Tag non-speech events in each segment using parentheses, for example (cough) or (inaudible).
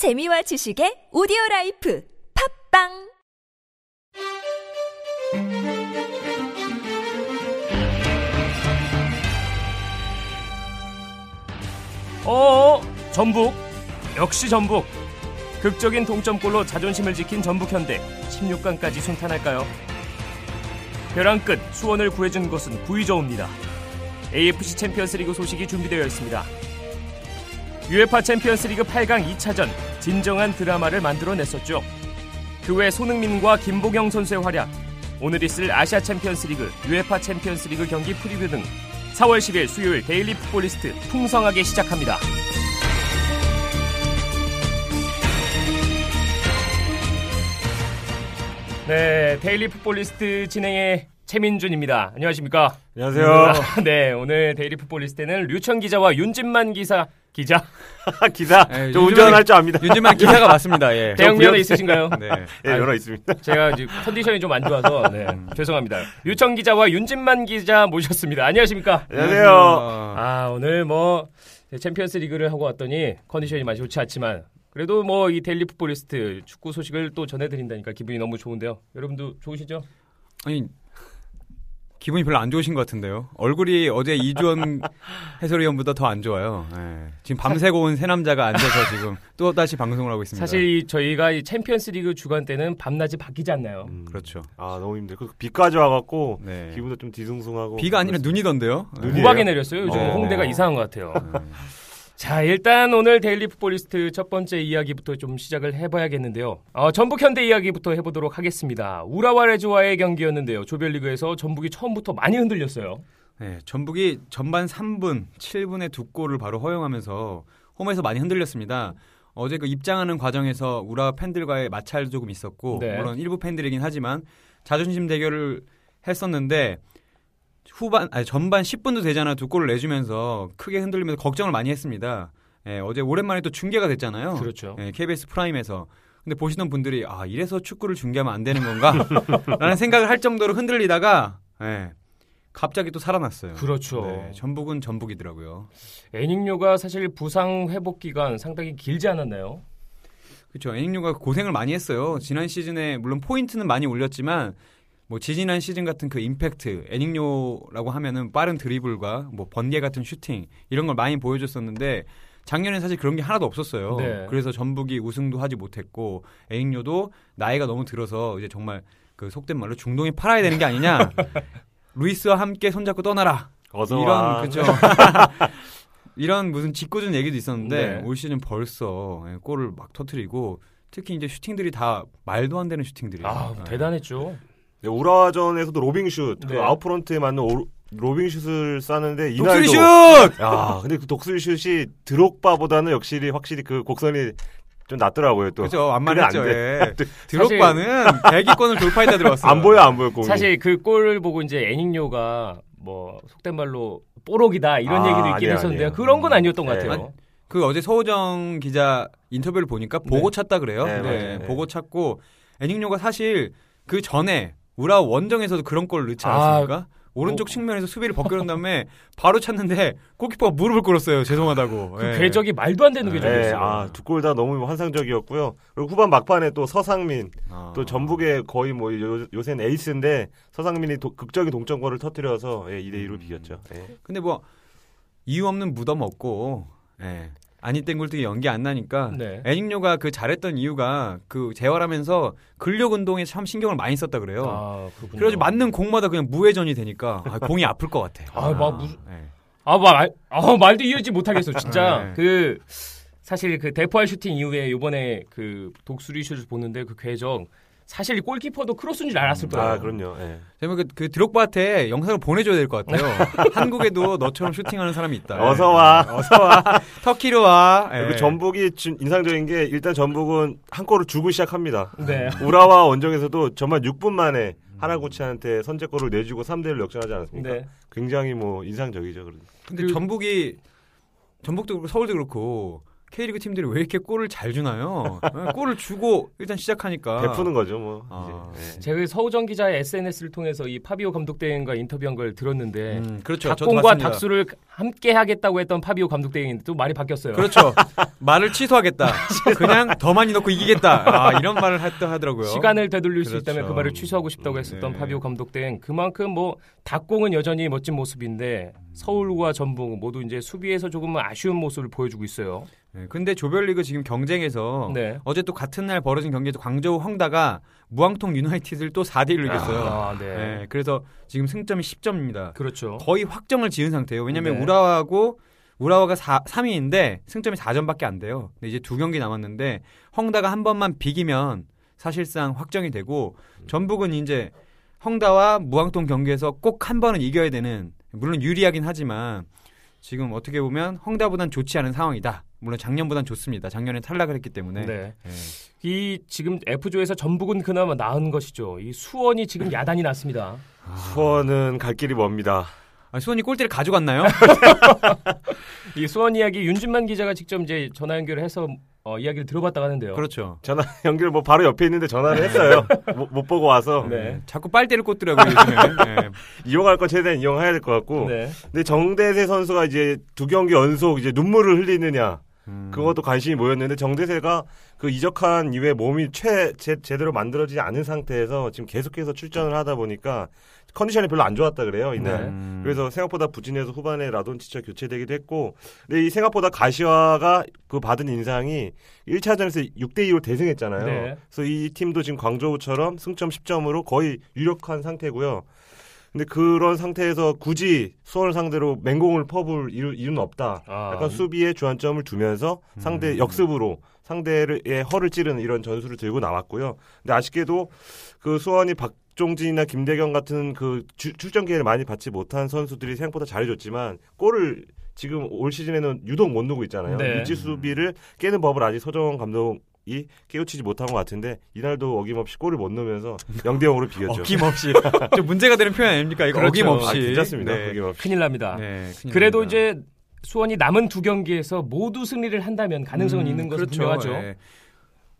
재미와 지식의 오디오 라이프 팟빵 어, 전북. 역시 전북. 극적인 동점골로 자존심을 지킨 전북 현대 16강까지 순탄할까요? 벼랑 끝 수원을 구해준 것은 구이저우입니다. AFC 챔피언스리그 소식이 준비되어 있습니다. UEFA 챔피언스리그 8강 2차전 진정한 드라마를 만들어냈었죠. 그 외 손흥민과 김보경 선수의 활약, 오늘 있을 아시아 챔피언스리그, UEFA 챔피언스리그 경기 프리뷰 등 4월 10일 수요일 데일리 풋볼리스트 풍성하게 시작합니다. 네, 데일리 풋볼리스트 진행의 채민준입니다. 안녕하십니까? 안녕하세요. (laughs) 네, 오늘 데일리 풋볼리스트는 류청 기자와 윤진만 기사 기자 (laughs) 기사. 예, 저 운전할 줄 압니다. 윤진만 기사가 (laughs) 맞습니다. 예. 대형 면허 부연- 있으신가요? 네. 예, 연어 있습니다. 제가 이제 컨디션이 좀 안 좋아서 네, 죄송합니다. 류청 기자와 윤진만 기자 모셨습니다. 안녕하십니까? 안녕하세요. 아 오늘 뭐 챔피언스 리그를 하고 왔더니 컨디션이 많이 좋지 않지만 그래도 뭐 이 데일리 풋볼리스트 축구 소식을 또 전해드린다니까 기분이 너무 좋은데요. 여러분도 좋으시죠? 아니 기분이 별로 안 좋으신 것 같은데요. 얼굴이 어제 이주원 (laughs) 해설위원보다 더 안 좋아요. 예. 지금 밤새고 온 세 남자가 앉아서 지금 또 다시 방송을 하고 있습니다. 사실 이 저희가 이 챔피언스 리그 주간 때는 밤낮이 바뀌지 않나요? 음, 그렇죠. 아 너무 힘들. 그 비까지 와갖고 네. 기분도 좀 뒤숭숭하고. 비가 아니라 눈이던데요. 눈이에요? 무박에 내렸어요. 요즘 어. 홍대가 이상한 것 같아요. 네. 자, 일단 오늘 데일리 풋볼리스트 첫 번째 이야기부터 좀 시작을 해봐야겠는데요. 어, 전북 현대 이야기부터 해보도록 하겠습니다. 우라와 레즈와의 경기였는데요. 조별리그에서 전북이 처음부터 많이 흔들렸어요. 네, 전북이 전반 3분, 7분에 두 골을 바로 허용하면서 홈에서 많이 흔들렸습니다. 어제 그 입장하는 과정에서 우라 팬들과의 마찰도 조금 있었고 네. 물론 일부 팬들이긴 하지만 자존심 대결을 했었는데 후반 아니 전반 10분도 되잖아 두 골을 내주면서 크게 흔들리면서 걱정을 많이 했습니다. 예, 어제 오랜만에 또 중계가 됐잖아요. 그렇죠. 예, KBS 프라임에서. 근데 보시던 분들이 아 이래서 축구를 중계하면 안 되는 건가? (laughs) 라는 생각을 할 정도로 흔들리다가 예, 갑자기 또 살아났어요. 그렇죠. 네, 전북은 전북이더라고요. 애닝요가 사실 부상 회복 기간 상당히 길지 않았나요? 그렇죠. 애닝류가 고생을 많이 했어요. 지난 시즌에 물론 포인트는 많이 올렸지만 뭐 지지난 시즌 같은 그 임팩트, 애닝요라고 하면은 빠른 드리블과 뭐 번개 같은 슈팅 이런 걸 많이 보여줬었는데 작년에 사실 그런 게 하나도 없었어요. 네. 그래서 전북이 우승도 하지 못했고 애닝요도 나이가 너무 들어서 이제 정말 그 속된 말로 중동에 팔아야 되는 게 아니냐. (laughs) 루이스와 함께 손잡고 떠나라. 어서 이런 와. 그죠. (laughs) 이런 무슨 짓궂은 얘기도 있었는데 네. 올 시즌 벌써 예, 골을 막 터트리고 특히 이제 슈팅들이 다 말도 안 되는 슈팅들이에요. 아, 예. 대단했죠. 네, 우라와전에서도 로빙슛, 네. 그 아웃프런트에 맞는 오, 로빙슛을 쐈는데 독수리 이날도. 슛! 야, 근데 그 독수리 슛이 드록바보다는 역시 확실히 그 곡선이 좀 낫더라고요 또. 그죠 완만했죠. 그래, 예. (laughs) 드록바는 대기권을 돌파했다 들어왔어요. 안 보여 안 보여 공이. 사실 그 골을 보고 이제 애닝요가 뭐 속된 말로 뽀록이다 이런 아, 얘기도 있긴 아니에요, 했었는데 아니에요. 그런 건 아니었던 것 네. 같아요. 그 어제 서호정 기자 인터뷰를 보니까 보고 네. 찾다 그래요. 네, 네. 네. 보고 찾고 애닝요가 사실 그 전에 우라 원정에서도 그런 골을 넣지 않았습니까? 오른쪽 뭐- 측면에서 수비를 벗겨놓은 다음에 바로 찼는데 골키퍼가 무릎을 꿇었어요. 죄송하다고. (laughs) 그 예. 궤적이 말도 안 되는 네, 네, 궤적이었어요. 아, 두 골 다 너무 환상적이었고요. 그리고 후반 막판에 또 서상민, 아. 또 전북의 거의 뭐 요, 요새는 에이스인데 서상민이 도- 극적인 동점골을 터뜨려서 예, 2대 2로 비겼죠. 예. 근데 뭐 이유 없는 무덤 없고 예. 아니 땡굴뜨기 연기 안 나니까 네. 애닝요가 그 잘했던 이유가 그 재활하면서 근력 운동에 참 신경을 많이 썼다 그래요. 아. 그래가지고 맞는 공마다 그냥 무회전이 되니까 아, 공이 아플 것 같아. 아, 막 무슨 예. 아, 말, 아, 말도 이어지 못하겠어, 진짜. 네. 그, 사실 그 대포알 슈팅 이후에 요번에 그 독수리 슛을 보는데 그 궤적, 사실 이 골키퍼도 크로스인 줄 알았을 거예요. 아, 그럼요. 예. 제가 그, 그 드록바한테 영상을 보내줘야 될 것 같아요. (laughs) 한국에도 너처럼 슈팅하는 사람이 있다. (laughs) 어서 와. 어서 와. (laughs) 터키로 와. 그리고 예. 전북이 진- 인상적인 게 일단 전북은 한 골을 주고 시작합니다. 네. 우라와 원정에서도 정말 6분 만에 하라구치한테 선제골을 내주고 3대 1로 역전하지 않았습니까? 네. 굉장히 뭐 인상적이죠. 그래도. 근데 그- 전북이 전북도 그렇고 서울도 그렇고 K리그 팀들이 왜 이렇게 골을 잘 주나요? 예, 골을 주고 일단 시작하니까 베푸는 거죠, 뭐. 아. 이제. 네. 제가 서우정 기자의 SNS를 통해서 이 파비오 감독 대행과 인터뷰한 걸 들었는데 음, 그렇죠. 닭공과. 닭수를 함께 하겠다고 했던 파비오 감독 대행인데 또 말이 바뀌었어요. 그렇죠. (laughs) 말을 취소하겠다. (laughs) 그냥 더 많이 넣고 이기겠다. 아, 이런 말을 했다 하더라고요. 시간을 되돌릴 수 그렇죠. 있다면 그 말을 취소하고 싶다고 했었던 네. 파비오 감독 대행 그만큼 뭐 닭공은 여전히 멋진 모습인데 서울과 전북 모두 이제 수비에서 조금 아쉬운 모습을 보여주고 있어요. 네, 근데 조별리그 지금 경쟁에서 네. 어제 또 같은 날 벌어진 경기에서 광저우 헝다가 무앙통 유나이티드를 또 4대 1로 이겼어요. 아, 네. 네, 그래서 지금 승점이 10점입니다. 그렇죠. 거의 확정을 지은 상태예요. 왜냐면 네. 우라와하고 우라와가 4, 3위인데 승점이 4점밖에 안 돼요. 근데 이제 두 경기 남았는데 헝다가 한 번만 비기면 사실상 확정이 되고 전북은 이제 헝다와 무앙통 경기에서 꼭 한 번은 이겨야 되는 물론 유리하긴 하지만 지금 어떻게 보면 헝다보단 좋지 않은 상황이다. 물론 작년보단 좋습니다. 작년에 탈락을 했기 때문에. 네. 네. 이 지금 F조에서 전북은 그나마 나은 것이죠. 이 수원이 지금 (laughs) 야단이 났습니다. 수원은 갈 길이 멉니다. 아, 수원이 골대를 가져갔나요? (laughs) (laughs) 이 수원 이야기 윤준만 기자가 직접 이제 전화 연결을 해서 어, 이야기를 들어봤다고 하는데요. 그렇죠. 전화 (laughs) 연결 뭐 바로 옆에 있는데 전화를 했어요. (laughs) 못, 못 보고 와서 네. 자꾸 빨대를 꽂더라고요. 네. (laughs) 이용할 거 최대한 이용해야 될 것 같고. 네. 근데 정대세 선수가 이제 두 경기 연속 이제 눈물을 흘리느냐 음. 그것도 관심이 모였는데 정대세가 그 이적한 이후에 몸이 최 제, 제대로 만들어지지 않은 상태에서 지금 계속해서 출전을 하다 보니까 컨디션이 별로 안 좋았다 그래요 이날. 음. 그래서 생각보다 부진해서 후반에 라돈치처 교체되기도 했고, 근데 이 생각보다 가시화가 그 받은 인상이 1차전에서 6대 2로 대승했잖아요. 네. 그래서 이 팀도 지금 광저우처럼 승점 10점으로 거의 유력한 상태고요. 근데 그런 상태에서 굳이 수원을 상대로 맹공을 퍼볼 이유, 이유는 없다. 아. 약간 수비에 주안점을 두면서 상대 역습으로 상대의 허를 찌르는 이런 전술을 들고 나왔고요. 근데 아쉽게도 그 수원이 박종진이나 김대경 같은 그 주- 출전 기회를 많이 받지 못한 선수들이 생각보다 잘해줬지만 골을 지금 올 시즌에는 유독 못 넣고 있잖아요. 네. 유지 수비를 깨는 법을 아직 서정원 감독 이 깨우치지 못한 것 같은데 이날도 어김없이 골을 못 넣으면서 0대 0으로 비겼죠. 어김없이. (laughs) 좀 문제가 되는 표현 아닙니까? 이거 그렇죠. 어김없이. 아, 괜찮습니다. 네. 어김없이. 큰일 납니다. 네, 큰일 그래도 납니다. 이제 수원이 남은 두 경기에서 모두 승리를 한다면 가능성은 음, 있는 것은 그렇죠. 분명하죠. 예.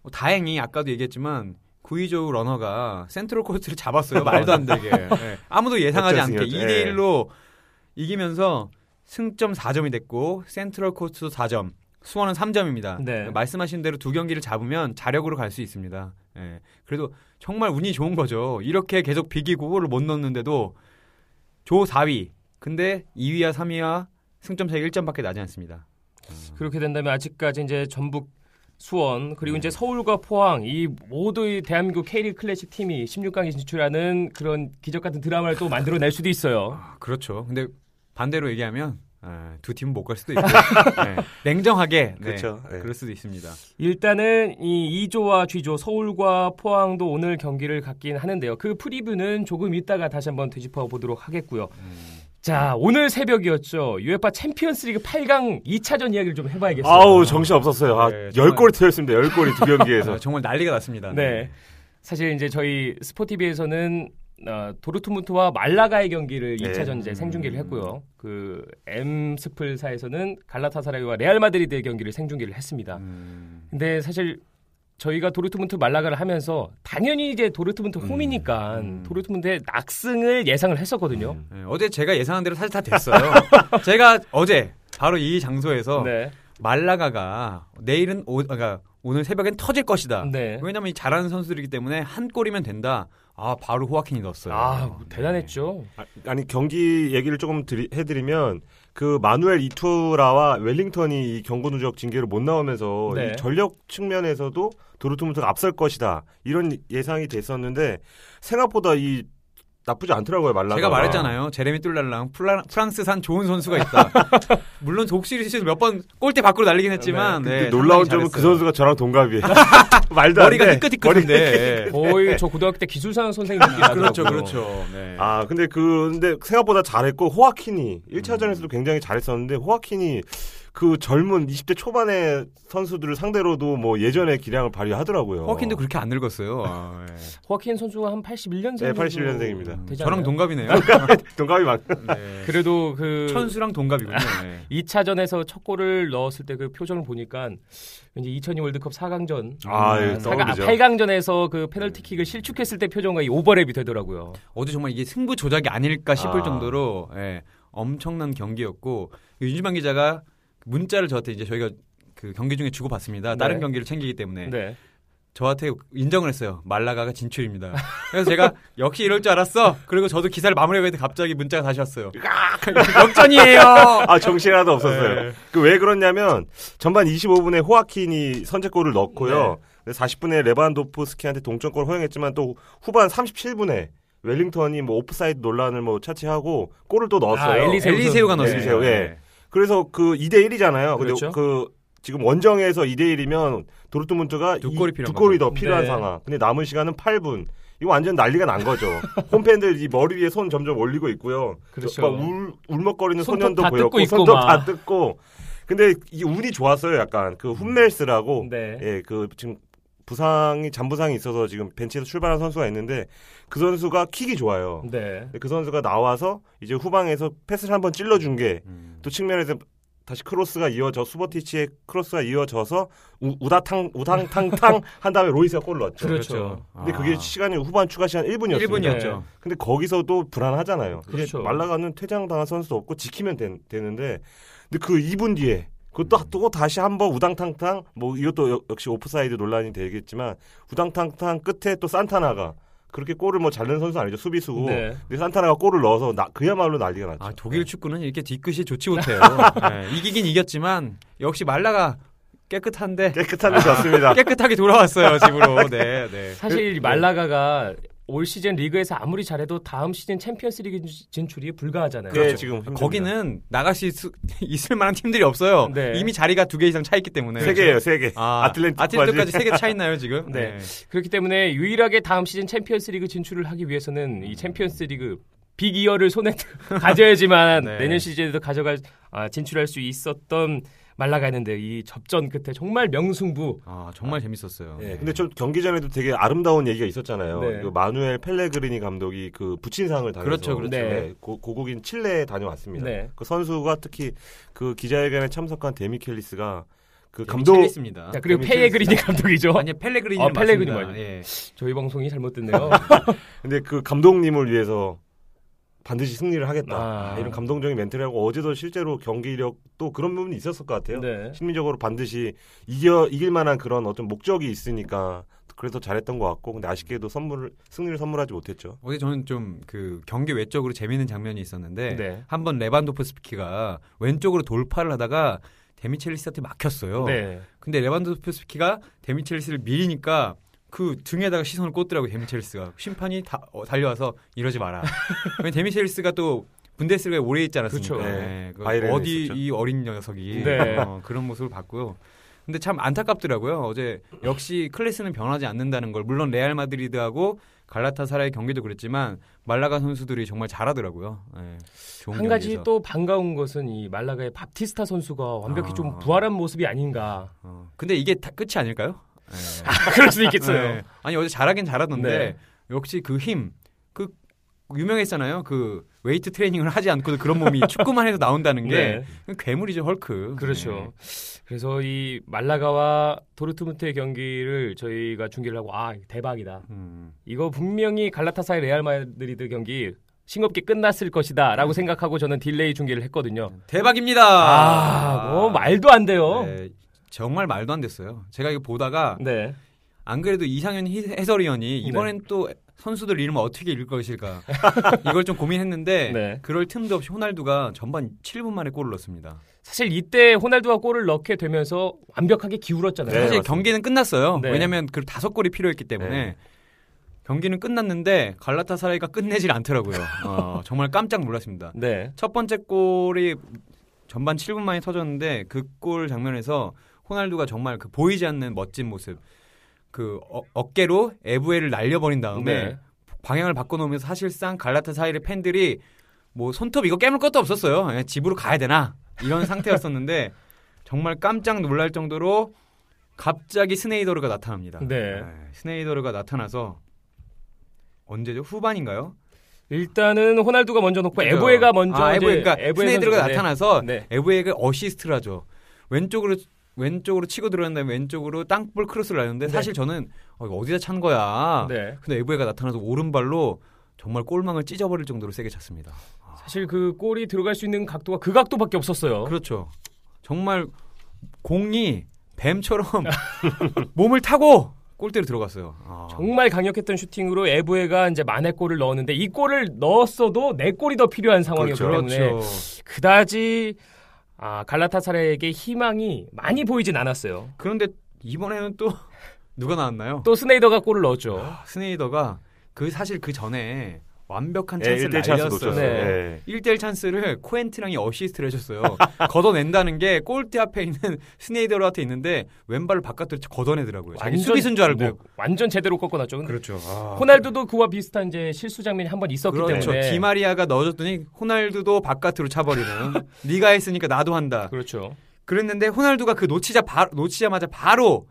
뭐 다행히 아까도 얘기했지만 구이조우 러너가 센트럴 코스를 잡았어요. 말도 안 되게. (laughs) 예. 아무도 예상하지 않게 역전승이었죠. 2대 1로 이기면서 승점 4점이 됐고 센트럴 코스도 4점. 수원은 3점입니다. 네. 말씀하신 대로 두 경기를 잡으면 자력으로 갈 수 있습니다. 예. 그래도 정말 운이 좋은 거죠. 이렇게 계속 비기고 골을 못 넣는데도 조 4위. 근데 2위와 3위와 승점 차이 1점밖에 나지 않습니다. 그렇게 된다면 아직까지 이제 전북 수원 그리고 네. 이제 서울과 포항 이 모두의 대한민국 K리그 클래식 팀이 16강에 진출하는 그런 기적 같은 드라마를 또 만들어낼 수도 있어요. 아, 그렇죠. 근데 반대로 얘기하면 아, 두 팀은 못갈 수도 있고 (laughs) 네. 냉정하게 네, 그렇죠. 네. 그럴 수도 있습니다. 일단은 이 E조와 G조 서울과 포항도 오늘 경기를 갖긴 하는데요. 그 프리뷰는 조금 이따가 다시 한번 되짚어 보도록 하겠고요. 자, 오늘 새벽이었죠. UEFA 챔피언스 리그 8강 2차전 이야기를 좀 해봐야겠어요. 아우 정신 없었어요. 아, 네, 열, 정말. 골이 터졌습니다. 열 골이 두 경기에서. (laughs) 아, 정말 난리가 났습니다. 네. 사실 이제 저희 스포티비에서는 어, 도르트문트와 말라가의 경기를 네. 2차전 이제 생중계를 했고요. 그 엠스플사에서는 갈라타사라이와 레알 마드리드의 경기를 생중계를 했습니다. 음, 근데 사실 저희가 도르트문트 말라가를 하면서 당연히 이제 도르트문트 홈이니까 음. 도르트문트의 낙승을 예상을 했었거든요. 네, 어제 제가 예상한 대로 사실 다 됐어요. (laughs) 제가 어제 바로 이 장소에서 네. 말라가가 내일은 오, 그러니까 오늘 새벽엔 터질 것이다. 네. 왜냐면 이 잘하는 선수들이기 때문에 한 골이면 된다. 아 바로 호아킨이 넣었어요. 아, 대단했죠. 아, 아니 경기 얘기를 조금 드리, 해드리면 그 마누엘 이투라와 웰링턴이 이 경고 누적 징계로 못 나오면서 네. 이 전력 측면에서도 도르트문트가 앞설 것이다 이런 예상이 됐었는데 생각보다 이 나쁘지 않더라고요 말라가. 제가 말했잖아요. 제레미 뚫랄랑 프랑스산 좋은 선수가 있다. (laughs) 물론 독시리 시즌 몇번 골대 밖으로 날리긴 했지만 근데 네, 놀라운 점은 그 잘했어요. 선수가 저랑 동갑이에요. (laughs) 말도 안 머리가 돼. 희끗희끗한데. 거의 저 고등학교 때 기술사원 선생님 나더라고요. 그렇죠, 그렇죠. 네. 아, 근데 그, 근데 생각보다 잘했고, 호아킨이, 1차전에서도 굉장히 잘했었는데, 호아킨이 그 젊은 20대 초반의 선수들을 상대로도 뭐 예전의 기량을 발휘하더라고요. 호아킨도 그렇게 안 늙었어요. 아, 예. (laughs) 호아킨 선수가 한 81년생. 네, 81년생입니다. 음, 되지 저랑? 동갑이네요. (laughs) 동갑이 많. 네. 그래도 그 천수랑 동갑이군요. 네. 2차전에서 첫 골을 넣었을 때 그 표정을 보니까 왠지 2002 월드컵 4강전 아, 예, 음, 4강, 떠오르죠. 8강전에서 그 페널티킥을 실축했을 때 표정과 이 오버랩이 되더라고요. 어제 정말 이게 승부 조작이 아닐까 싶을 아. 정도로 예, 엄청난 경기였고 윤주만 기자가 문자를 저한테 이제 저희가 그 경기 중에 주고 받습니다. 다른 네. 경기를 챙기기 때문에 네. 저한테 인정을 했어요. 말라가가 진출입니다. 그래서 제가 (laughs) 역시 이럴 줄 알았어. 그리고 저도 기사를 마무리하고 있는데 갑자기 문자가 다시 왔어요. (laughs) 역전이에요. 아 정신 하나도 없었어요. 네. 그 왜 그러냐면 전반 25분에 호아킨이 선제골을 넣고요. 네. 40분에 레반도프스키한테 동점골 허용했지만 또 후반 37분에 웰링턴이 뭐 오프사이드 논란을 뭐 차치하고 골을 또 넣었어요. 아, 엘리세우 선수. 넣었습니다. 엘리세우, 예. 그래서 그 2대 1이잖아요. 근데 그렇죠. 그 지금 원정에서 2대 1이면 도르트문트가 두 이- 골이 필요한 두 골이. 더 필요한 네. 상황. 근데 남은 시간은 8분. 이거 완전 난리가 난 거죠. (laughs) 홈팬들 이 머리 위에 손 점점 올리고 있고요. 그렇죠. 막 울, 울먹거리는 소년도 다 보였고 손톱 막. 다 뜯고. 근데 이 운이 좋았어요. 약간 그 훔멜스라고 네. 예, 그 지금 부상이 잔부상이 있어서 지금 벤치에서 출발한 선수가 있는데 그 선수가 킥이 좋아요. 네. 그 선수가 나와서 이제 후방에서 패스를 한번 찔러준 게 음. 또 측면에서 다시 크로스가 이어져 수보티치의 크로스가 이어져서 우, 우다탕 우당탕탕 (laughs) 한 다음에 로이스가 골을 넣었죠. 그렇죠. 근데 그게 시간이 후반 추가 시간 1분이었어요. 1분이었죠. 근데 거기서도 불안하잖아요. 그렇죠. 말라가는 퇴장당한 선수도 없고 지키면 되, 는데 근데 그 2분 뒤에 그것도 또 다시 한번 우당탕탕 뭐 이것도 여- 역시 오프사이드 논란이 되겠지만 우당탕탕 끝에 또 산타나가 그렇게 골을 뭐 잘 넣는 선수 아니죠 수비수고 네. 근데 산타나가 골을 넣어서 나, 그야말로 난리가 났죠. 아, 독일 축구는 이렇게 뒤끝이 좋지 못해요. 예, (laughs) 이기긴 이겼지만 역시 말라가 깨끗한데 깨끗한 데 졌습니다. (laughs) 깨끗하게 돌아왔어요 집으로. (laughs) 네, 네. 사실 말라가가 올 시즌 리그에서 아무리 잘해도 다음 시즌 챔피언스 리그 진출이 불가하잖아요. 네, 지금 힘듭니다. 그렇죠. 거기는 나갈 수 있, (laughs) 있을 만한 팀들이 없어요. 네. 이미 자리가 두 개 이상 차 있기 때문에. 세 개예요, 세 개. 아. 아틀레티코까지 세 개 차 있나요 지금? 네. 그렇기 때문에 유일하게 다음 시즌 챔피언스 리그 진출을 하기 위해서는 이 챔피언스 리그 빅 이어를 손에 (laughs) 가져야지만 네. 내년 시즌에도 가져갈 아, 진출할 수 있었던 말라가 있는데 이 접전 끝에 정말 명승부 아 정말 재밌었어요. 예, 근데 저 경기 전에도 되게 아름다운 얘기가 있었잖아요. 네. 그 마누엘 펠레그리니 감독이 그 부친상을 당해서 그렇죠, 그렇죠. 네. 고, 고국인 칠레에 다녀왔습니다. 네. 그 선수가 특히 그 기자회견에 참석한 데미켈리스가 그 감독 있습니다. 자, 그리고 페예그리니 감독이죠. 아니 펠레그리니 아, 펠레그리니 맞습니다. 맞아요. 예. 저희 방송이 잘못됐네요. (laughs) 근데 그 감독님을 위해서 반드시 승리를 하겠다. 아. 이런 감동적인 멘트를 하고 어제도 실제로 경기력도 그런 부분이 있었을 것 같아요. 네. 심리적으로 반드시 이겨 이길 만한 그런 어떤 목적이 있으니까 그래서 잘했던 것 같고 근데 아쉽게도 선물을 승리를 선물하지 못했죠. 어제 저는 좀 그 경기 외적으로 재미있는 장면이 있었는데 네. 한번 레반도프스키가 왼쪽으로 돌파를 하다가 데미첼리스한테 막혔어요. 네. 근데 레반도프스키가 데미첼리스를 밀리니까 그 등에다가 시선을 꽂더라고요 데미첼리스가 심판이 다, 어, 달려와서 이러지 마라. (laughs) 왜냐면 데미첼리스가 또 분데스리가에 오래 있지 않았습니까? 그렇죠. 네. 그 어디 있었죠. 이 어린 녀석이 네. 어, 그런 모습을 봤고요. 근데 참 안타깝더라고요. 어제 역시 클래스는 변하지 않는다는 걸 물론 레알 마드리드하고 갈라타사라이의 경기도 그랬지만 말라가 선수들이 정말 잘하더라고요. 네. 좋은 한 가지 경기에서. 또 반가운 것은 이 말라가의 밥티스타 선수가 완벽히 아. 좀 부활한 모습이 아닌가. 어. 근데 이게 다 끝이 아닐까요? 네. 그럴 수도 있겠어요. 네. 아니 어제 잘하긴 잘하던데 네. 역시 그 힘, 그 유명했잖아요. 그 웨이트 트레이닝을 하지 않고도 그런 몸이 (laughs) 축구만 해도 나온다는 게 네. 괴물이죠 헐크. 그렇죠. 네. 그래서 이 말라가와 도르트문트의 경기를 저희가 중계를 하고 아 대박이다. 음. 이거 분명히 갈라타사라이 레알 마드리드 경기 싱겁게 끝났을 것이다라고 생각하고 저는 딜레이 중계를 했거든요. 대박입니다. 아, 뭐 말도 안 돼요. 네, 정말 말도 안 됐어요. 제가 이거 보다가 네. 안 그래도 이상현 희- 해설위원이 이번엔 또 선수들 이름을 어떻게 읽을 것일까 (laughs) 이걸 좀 고민했는데 네. 그럴 틈도 없이 호날두가 전반 7분 만에 골을 넣었습니다. 사실 이때 호날두가 골을 넣게 되면서 완벽하게 기울었잖아요. 네, 사실 맞습니다. 경기는 끝났어요. 네. 왜냐하면 그 다섯 골이 필요했기 때문에 네. 경기는 끝났는데 갈라타사라이가 끝내질 않더라고요. (laughs) 어, 정말 깜짝 놀랐습니다. 네. 첫 번째 골이 전반 7분 만에 터졌는데 그 골 장면에서 호날두가 정말 그 보이지 않는 멋진 모습, 그 어, 깨로 에브에를 날려버린 다음에 네. 방향을 바꿔놓으면서 사실상 갈라타사라이의 팬들이 뭐 손톱 이거 깨물 것도 없었어요. 그냥 집으로 가야 되나 이런 상태였었는데 (laughs) 정말 깜짝 놀랄 정도로 갑자기 스네이더르가 나타납니다. 네. 스네이더르가 나타나서 언제죠? 후반인가요? 일단은 호날두가 먼저 넣고 그죠? 에부에가 먼저 아, 에부에, 그러니까 에부에 스네이더르가 네. 나타나서 네. 에부에가 어시스트를 하죠. 왼쪽으로 왼쪽으로 치고 들어간 다음에 왼쪽으로 땅볼 크로스를 하는데 네. 사실 저는 어, 이거 어디다 찬 거야. 네. 근데 에부에가 나타나서 오른발로 정말 골망을 찢어버릴 정도로 세게 찼습니다. 사실 그 골이 들어갈 수 있는 각도가 그 각도밖에 없었어요. 그렇죠. 정말 공이 뱀처럼 (laughs) 몸을 타고 골대로 들어갔어요. 아. 정말 강력했던 슈팅으로 에부에가 이제 만회골을 넣었는데 이 골을 넣었어도 네 골이 더 필요한 상황이었기 그렇죠. 때문에 그렇죠. 그다지 아, 갈라타사라이에게 희망이 많이 보이진 않았어요. 그런데 이번에는 또 (laughs) 누가 나왔나요? 또 스네이더가 골을 넣었죠. 스네이더가 그 사실 그 전에 완벽한 예, 찬스를 1대 찬스 날렸어요. 놓쳤어요. 네. 예. 1대1 찬스를 코엔트랑이 어시스트를 해줬어요. (laughs) 걷어낸다는 게 골대 앞에 있는 스네이더한테 있는데 왼발을 바깥으로 걷어내더라고요. 자기 수비수인 줄 알고. 네, 완전 제대로 꺾어놨죠. 그렇죠. 아. 호날두도 그와 비슷한 이제 실수 장면이 한 번 있었기 그렇죠. 때문에 디마리아가 넣어줬더니 호날두도 바깥으로 차버리는. (laughs) 네가 했으니까 나도 한다. 그렇죠. 그랬는데 호날두가 그 놓치자 바, 놓치자마자 바로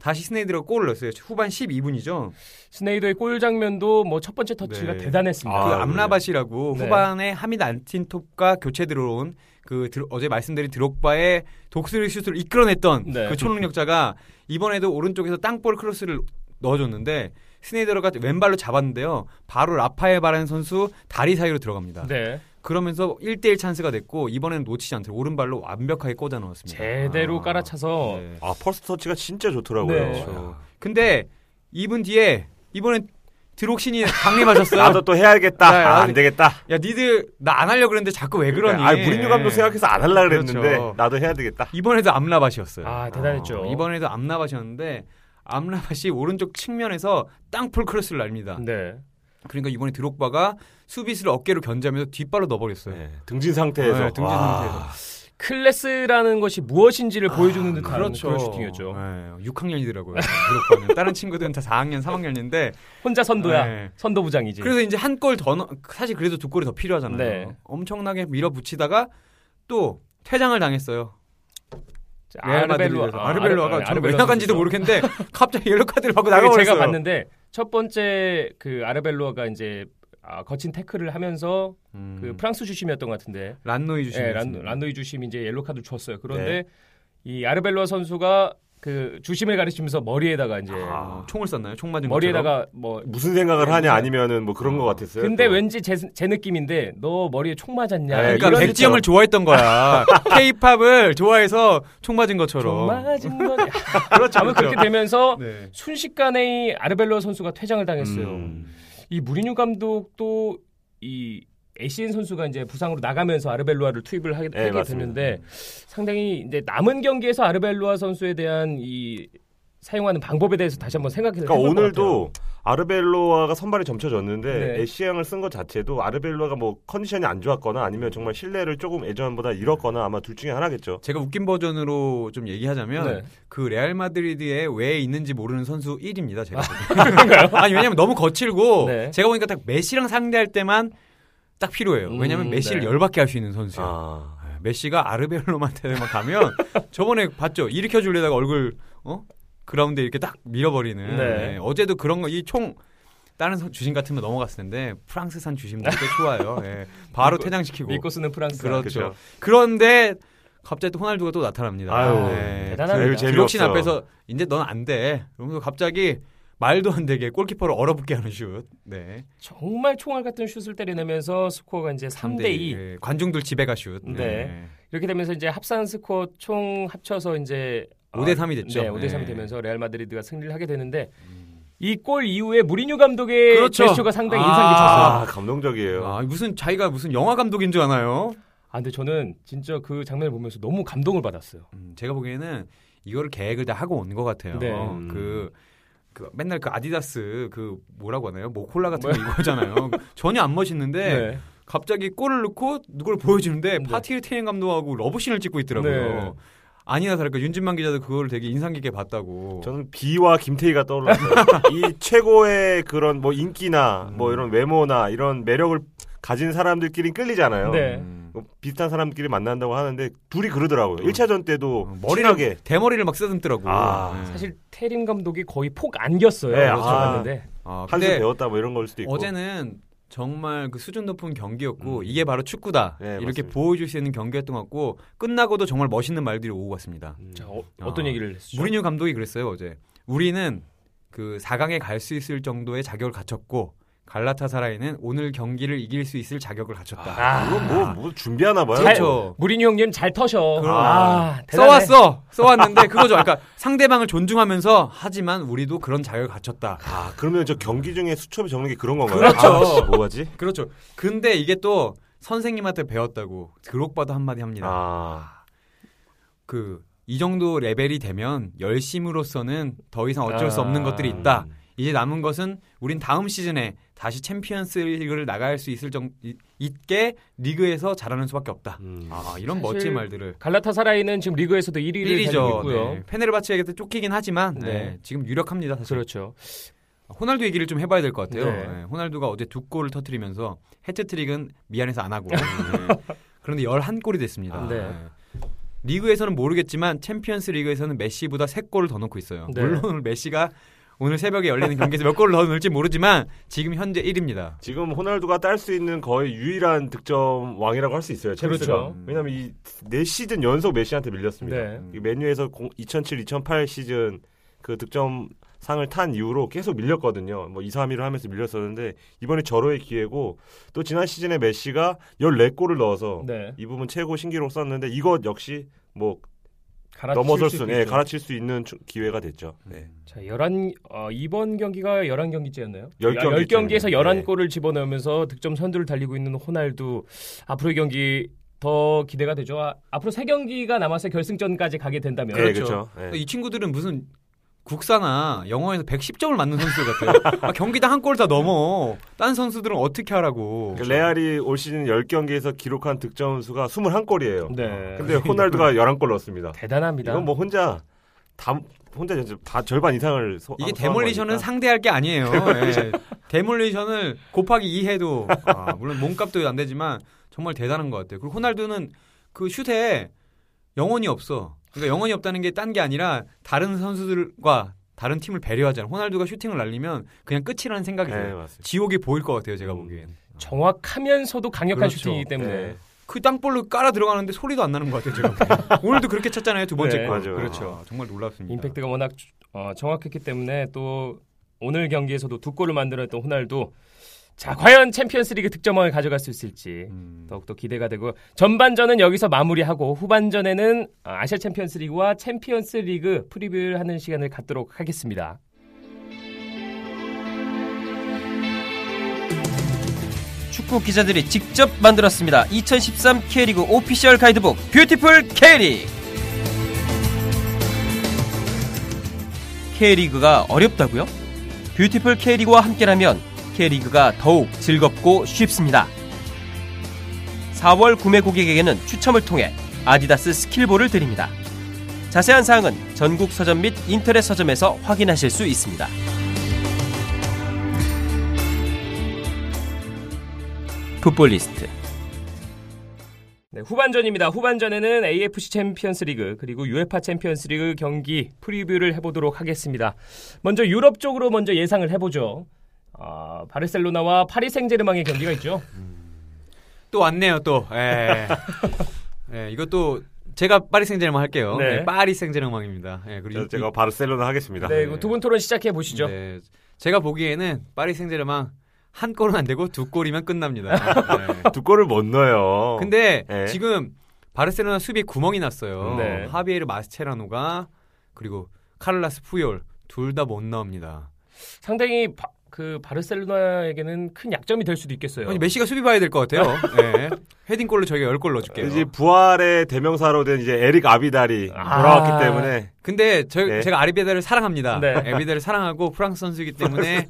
다시 스네이더가 골을 넣었어요. 후반 12분이죠. 스네이더의 골 장면도 뭐 첫 번째 터치가 네. 대단했습니다. 아, 그 암라바시라고 네. 후반에 하미드 안틴톱과 교체 들어온 그 드- 어제 말씀드린 드록바의 독수리 슛을 이끌어냈던 네. 그 초능력자가 이번에도 오른쪽에서 땅볼 크로스를 넣어줬는데 스네이더가 왼발로 잡았는데요. 바로 라파엘 바란 선수 다리 사이로 들어갑니다. 네. 그러면서 1대1 찬스가 됐고 이번에는 놓치지 않도록 오른발로 완벽하게 꽂아 넣었습니다. 제대로 아. 깔아차서 네. 아 first touch가 진짜 좋더라고요. 네. 어. 근데 2분 뒤에 이번엔 드록신이 강림하셨어요. (laughs) 나도 또 해야겠다. 야, 야, 아, 안 되겠다. 야 니들 나 안 하려고 그랬는데 자꾸 왜 그러니? 아, 무리뉴 감독 생각해서 안 하려고 그랬는데 그렇죠. 나도 해야 되겠다. 이번에도 암라밧이었어요. 아, 대단했죠. 어, 이번에도 암라밧이었는데 암라밧이 오른쪽 측면에서 땅볼 크로스를 날립니다. 네. 그러니까 이번에 드록바가 수비수를 어깨로 견제하면서 뒷발로 넣어버렸어요. 네, 등진 상태에서. 네, 등진 와. 상태에서. 클래스라는 것이 무엇인지를 보여주는 듯한 그렇죠. 그런 슈팅이었죠. 네, 6학년이더라고요. 드록바는 다른 친구들은 다 4학년, 3학년인데 혼자 선도야. 네. 선도 부장이지. 그래서 이제 한 골 더 넣, 사실 그래도 두 골이 더 필요하잖아요. 네. 엄청나게 밀어붙이다가 또 퇴장을 당했어요. 아르벨로아. 마드리드에서. 아르벨로아가 아르- 저는 왜 나간지도. 모르겠는데 갑자기 (laughs) 옐로 카드를 받고 나가버렸어요. 제가 봤는데 첫 번째 그 아르벨로아가 이제 아, 거친 태클을 하면서 음, 그 프랑스 주심이었던 것 같은데 란노이 주심. 예, 란, 란노이 주심이 이제 옐로 카드 줬어요. 그런데 네. 이 아르벨로아 선수가 그 주심을 가리치면서 머리에다가 이제 아, 총을 쐈나요? 총 맞은 것처럼? 머리에다가 뭐 무슨 생각을 하냐 아니면은 뭐 그런 것 같았어요. 근데 또. 왠지 제, 제 느낌인데 너 머리에 총 맞았냐? 네, 그러니까 이런 백지영을. 좋아했던 거야. (laughs) 케이팝을 좋아해서 총 맞은 것처럼. 총 맞은 거. (laughs) 그렇죠. 아무 그렇게 되면서 네. 순식간에 이 아르벨로아 선수가 퇴장을 당했어요. 음. 이 무리뉴 감독도 이 에시엔 선수가 이제 부상으로 나가면서 아르벨로아를 투입을 하게, 네, 하게. 됐는데 상당히 이제 남은 경기에서 아르벨로아 선수에 대한 이 사용하는 방법에 대해서 다시 한번 생각해 그러니까 오늘도 아르벨로아가 선발에 점쳐졌는데 네. 에시앙을 쓴 것 자체도 아르벨로아가 뭐 컨디션이 안 좋았거나 아니면 정말 신뢰를 조금 예전보다 잃었거나 아마 둘 중에 하나겠죠. 제가 웃긴 버전으로 좀 얘기하자면 네. 그 레알 마드리드에 왜 있는지 모르는 선수 1입니다. 제가 (laughs) 보기엔. 아니 왜냐면 너무 거칠고 네. 제가 보니까 딱 메시랑 상대할 때만 딱 필요해요. 왜냐면 음, 메시를 네. 열받게 할 수 있는 선수예요. 아. 네, 메시가 아르벨로한테만 가면 (laughs) 저번에 봤죠. 일으켜 주려다가 얼굴 어 그라운드에 이렇게 딱 밀어버리는. 네. 네, 어제도 그런 거 이 총 다른 선- 주심 같으면 넘어갔을 텐데 프랑스산 주심들 꽤 좋아요. 예, 바로 믿고- 퇴장시키고. 믿고 쓰는 프랑스. 그렇죠. 그죠. 그런데 갑자기 또 호날두가 또 나타납니다. 아유, 대단합니다. 제일 드록신 재미없어. 앞에서 이제 넌 안 돼. 그러면서 갑자기 말도 안 되게 골키퍼를 얼어붙게 하는 슛. 네. 정말 총알 같은 슛을 때려내면서 스코어가 이제 3대 2. 예, 관중들 집에 가 슛. 네. 이렇게 되면서 이제 합산 스코어 총 합쳐서 이제 5대 3이 됐죠. 네, 5대 3이 네. 되면서 레알 마드리드가 승리를 하게 되는데 이골 이후에 무리뉴 감독의 그렇죠. 제스처가 상당히 아. 인상 깊었어요. 아, 감동적이에요. 아, 무슨 자기가 무슨 영화 감독인 줄 아나요? 아, 근데 저는 진짜 그 장면을 보면서 너무 감동을 받았어요. 음, 제가 보기에는 이거를 계획을 다 하고 온 것 같아요. 네. 그, 그 맨날 그 아디다스 그 뭐라고 하나요? 모콜라 같은 뭐- 거 이거잖아요. (laughs) 전혀 안 멋있는데 네. 갑자기 골을 넣고 누굴 보여주는데 네. 파티를 테인 감독하고 러브신을 찍고 있더라고요. 네. 아니나 다를까 윤진만 기자도 그거를 되게 인상 깊게 봤다고. 저는 비와 김태희가 떠올랐어요. (laughs) 이 최고의 그런 뭐 인기나 뭐 음. 이런 외모나 이런 매력을 가진 사람들끼리 끌리잖아요. 네. 음. 뭐 비슷한 사람끼리 만난다고 하는데 둘이 그러더라고요. 1차전 때도 어, 머리하게 대머리를 막 쓰듬더라고. 아, 네. 사실 테림 감독이 거의 폭 안겼어요. 네, 아. 봤는데. 아, 한수 배웠다 뭐 이런 걸 수도 있고. 어제는 정말 그 수준 높은 경기였고 음. 이게 바로 축구다 네, 이렇게 맞습니다. 보여줄 수 있는 경기였던 것 같고 끝나고도 정말 멋있는 말들이 오고 갔습니다. 음. 자, 어, 어떤 아, 얘기를 했죠? 무리뉴 감독이 그랬어요 어제. 우리는 그 4강에 갈 수 있을 정도의 자격을 갖췄고 갈라타사라이는 오늘 경기를 이길 수 있을 자격을 갖췄다. 아. 그건 뭐, 뭐 준비하나 봐요. 잘- 그렇죠. 무리뉴 형님 잘 터셔. 아, 대단해. 써왔어, 써왔는데 그거죠. 그러니까 상대방을 존중하면서 하지만 우리도 그런 자격을 갖췄다. 아, 그러면 저 경기 중에 수첩에 적는 게 그런 건가요? 그렇죠. 아, 씨, 뭐하지? 그렇죠. 근데 이게 또 선생님한테 배웠다고 드록바도 한마디 합니다. 아, 그 이 정도 레벨이 되면 열심으로서는 더 이상 어쩔 수 아. 없는 것들이 있다. 이제 남은 것은 우린 다음 시즌에 다시 챔피언스 리그를 나갈 수 있을 정 이- 있게 리그에서 잘하는 수밖에 없다. 음. 아 이런 멋진 말들을 갈라타사라이는 지금 리그에서도 1위를 1위죠. 달리고 있고요. 네. 페네르바치에게 쫓기긴 하지만 네. 네, 지금 유력합니다. 사실. 그렇죠. 호날두 얘기를 좀 해봐야 될 것 같아요. 네. 네, 호날두가 어제 두 골을 터트리면서 해트트릭은 미안해서 안 하고 (laughs) 네. 그런데 11골이 됐습니다. 네. 네. 리그에서는 모르겠지만 챔피언스 리그에서는 메시보다 3골을 더 넣고 있어요. 네. 물론 오늘 메시가 오늘 새벽에 열리는 경기에서 몇 골을 더 넣을지 모르지만 지금 현재 1위입니다. 지금 호날두가 딸 수 있는 거의 유일한 득점 왕이라고 할 수 있어요. 첼시가. 그렇죠. 왜냐면 이 네 시즌 연속 메시한테 밀렸습니다. 네. 이 메뉴에서 2007-2008 시즌 그 득점 상을 탄 이후로 계속 밀렸거든요. 뭐 2, 3위를 하면서 밀렸었는데 이번에 절호의 기회고 또 지난 시즌에 메시가 14골을 넣어서 네. 이 부분 최고 신기록 썼는데 이것 역시 뭐 넘어설 수. 네, 갈아칠 수 있는 추- 기회가 됐죠. 네. 자, 11 어, 이번 경기가 11경기째였나요? 열 경기째. 10경기 에서 네. 11골을 집어넣으면서 득점 선두를 달리고 있는 호날두 앞으로의 경기 더 기대가 되죠. 아, 앞으로 세 경기가 남아서 결승전까지 가게 된다면 네, 그렇죠. 그렇죠. 네. 이 친구들은 무슨 국사나 영어에서 110점을 맞는 선수들 같아요. 아, 경기당 한 골 다 넘어. 딴 선수들은 어떻게 하라고. 그 레알이 올 시즌 10경기에서 기록한 득점 수가 21골이에요. 네. 근데 호날두가 11골 넣었습니다. 대단합니다. 이건 뭐 혼자 다 혼자 이제 다 절반 이상을 소, 이게 데몰리션은. 상대할 게 아니에요. (laughs) 예. 데몰리션을 곱하기 2 해도 아, 물론 몸값도 안 되지만 정말 대단한 것 같아요. 그리고 호날두는 그 슛에 영혼이 없어. 그러니까 영혼이 없다는 게 딴 게 아니라 다른 선수들과 다른 팀을 배려하잖아요. 호날두가 슈팅을 날리면 그냥 끝이라는 생각이 네, 들어요. 맞습니다. 지옥이 보일 것 같아요. 제가 음. 보기엔. 정확하면서도 강력한 그렇죠. 슈팅이기 때문에 네. 그 땅볼로 깔아 들어가는데 소리도 안 나는 것 같아요. 제가 (laughs) 오늘도 그렇게 쳤잖아요. 두 번째 네, 골. 맞아요. 그렇죠. 정말 놀랍습니다. 임팩트가 워낙 어, 정확했기 때문에 또 오늘 경기에서도 두 골을 만들었던 호날두 자 과연 챔피언스리그 득점왕을 가져갈 수 있을지 음. 더욱더 기대가 되고 전반전은 여기서 마무리하고 후반전에는 어, 아시아 챔피언스리그와 챔피언스리그 프리뷰를 하는 시간을 갖도록 하겠습니다. 축구 기자들이 직접 만들었습니다. 2013 K리그 official 가이드북 beautiful K리그. K리그가 어렵다고요? beautiful K리그와 함께라면 K리그가 더욱 즐겁고 쉽습니다. 4월 구매 고객에게는 추첨을 통해 아디다스 스킬볼을 드립니다. 자세한 사항은 전국 서점 및 인터넷 서점에서 확인하실 수 있습니다. 풋볼리스트 네, 후반전입니다. 후반전에는 AFC 챔피언스 리그 그리고 UEFA 챔피언스 리그 경기 프리뷰를 해보도록 하겠습니다. 먼저 유럽 쪽으로 먼저 예상을 해보죠. 아, 바르셀로나와 파리 생제르맹의 경기가 있죠. 또 왔네요 또. 예. (laughs) 예, 이것도 제가 파리 생제르맹 할게요. 네. 네. 파리 생제르맹입니다. 예, 그리고 저- 제가 바르셀로나 하겠습니다. 네, 두분 토론 시작해 보시죠. 네. 제가 보기에는 파리 생제르맹 한 골은 안 되고 두 골이면 끝납니다. 네. (laughs) 두 골을 못 넣어요. 근데 네. 지금 바르셀로나 수비에 구멍이 났어요. 네. 하비에르 마스체라노가 그리고 카를라스 푸열 둘다 못 나옵니다. 상당히 바, 그 바르셀로나에게는 큰 약점이 될 수도 있겠어요. 아니, 메시가 수비 봐야 될 것 같아요. (laughs) 네. 헤딩골로 저희가 10골 넣어줄게요. 이제 부활의 대명사로 된 이제 에릭 아비달이 아. 돌아왔기 때문에 근데 저, 네. 제가 아리베다를 사랑합니다. 네. 아리베다를 사랑하고 프랑스 선수이기 때문에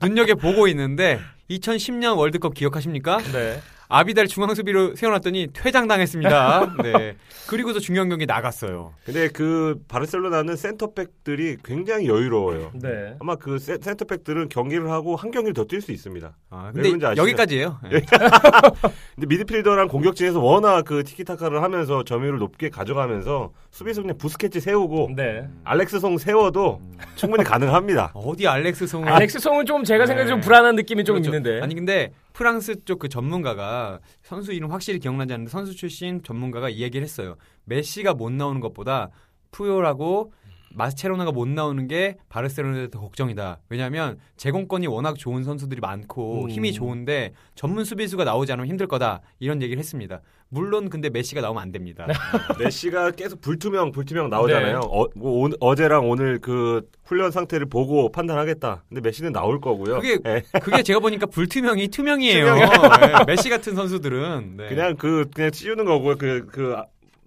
눈여겨 보고 있는데 2010년 월드컵 기억하십니까? 네. 아비달 중앙 수비로 세워놨더니 퇴장당했습니다. (laughs) 네. 그리고서 중요한 경기 나갔어요. 근데 그 바르셀로나는 센터백들이 굉장히 여유로워요. 네. 아마 그 센- 센터백들은 경기를 하고 한 경기를 더 뛸 수 있습니다. 아, 왜 근데? 여기까지예요. 네. (laughs) 근데 미드필더랑 공격진에서 워낙 그 티키타카를 하면서 점유율을 높게 가져가면서 수비수 그냥 부스케치 세우고 네. 알렉스 송 세워도 충분히 가능합니다. 어디 알렉스 송 알렉스 송은 좀 제가 생각에 좀 불안한 느낌이 좀 그렇죠. 있는데. 아니 근데 프랑스 쪽 그 전문가가 선수 이름 확실히 기억나지 않는데 선수 출신 전문가가 이 얘기를 했어요. 메시가 못 나오는 것보다 푸요라고 마스체로나가 못 나오는 게 바르셀로나에 더 걱정이다. 왜냐하면 제공권이 워낙 좋은 선수들이 많고 음. 힘이 좋은데 전문 수비수가 나오지 않으면 힘들 거다. 이런 얘기를 했습니다. 물론 근데 메시가 나오면 안 됩니다. (laughs) 메시가 계속 불투명 불투명 나오잖아요. 네. 어, 뭐 어제랑 오늘 그 훈련 상태를 보고 판단하겠다. 근데 메시는 나올 거고요. 그게 예. 그게 제가 보니까 (laughs) 불투명이 투명이에요. 네, (laughs) 메시 같은 선수들은 네. 그냥 그 그냥 씌우는 거고요. 그그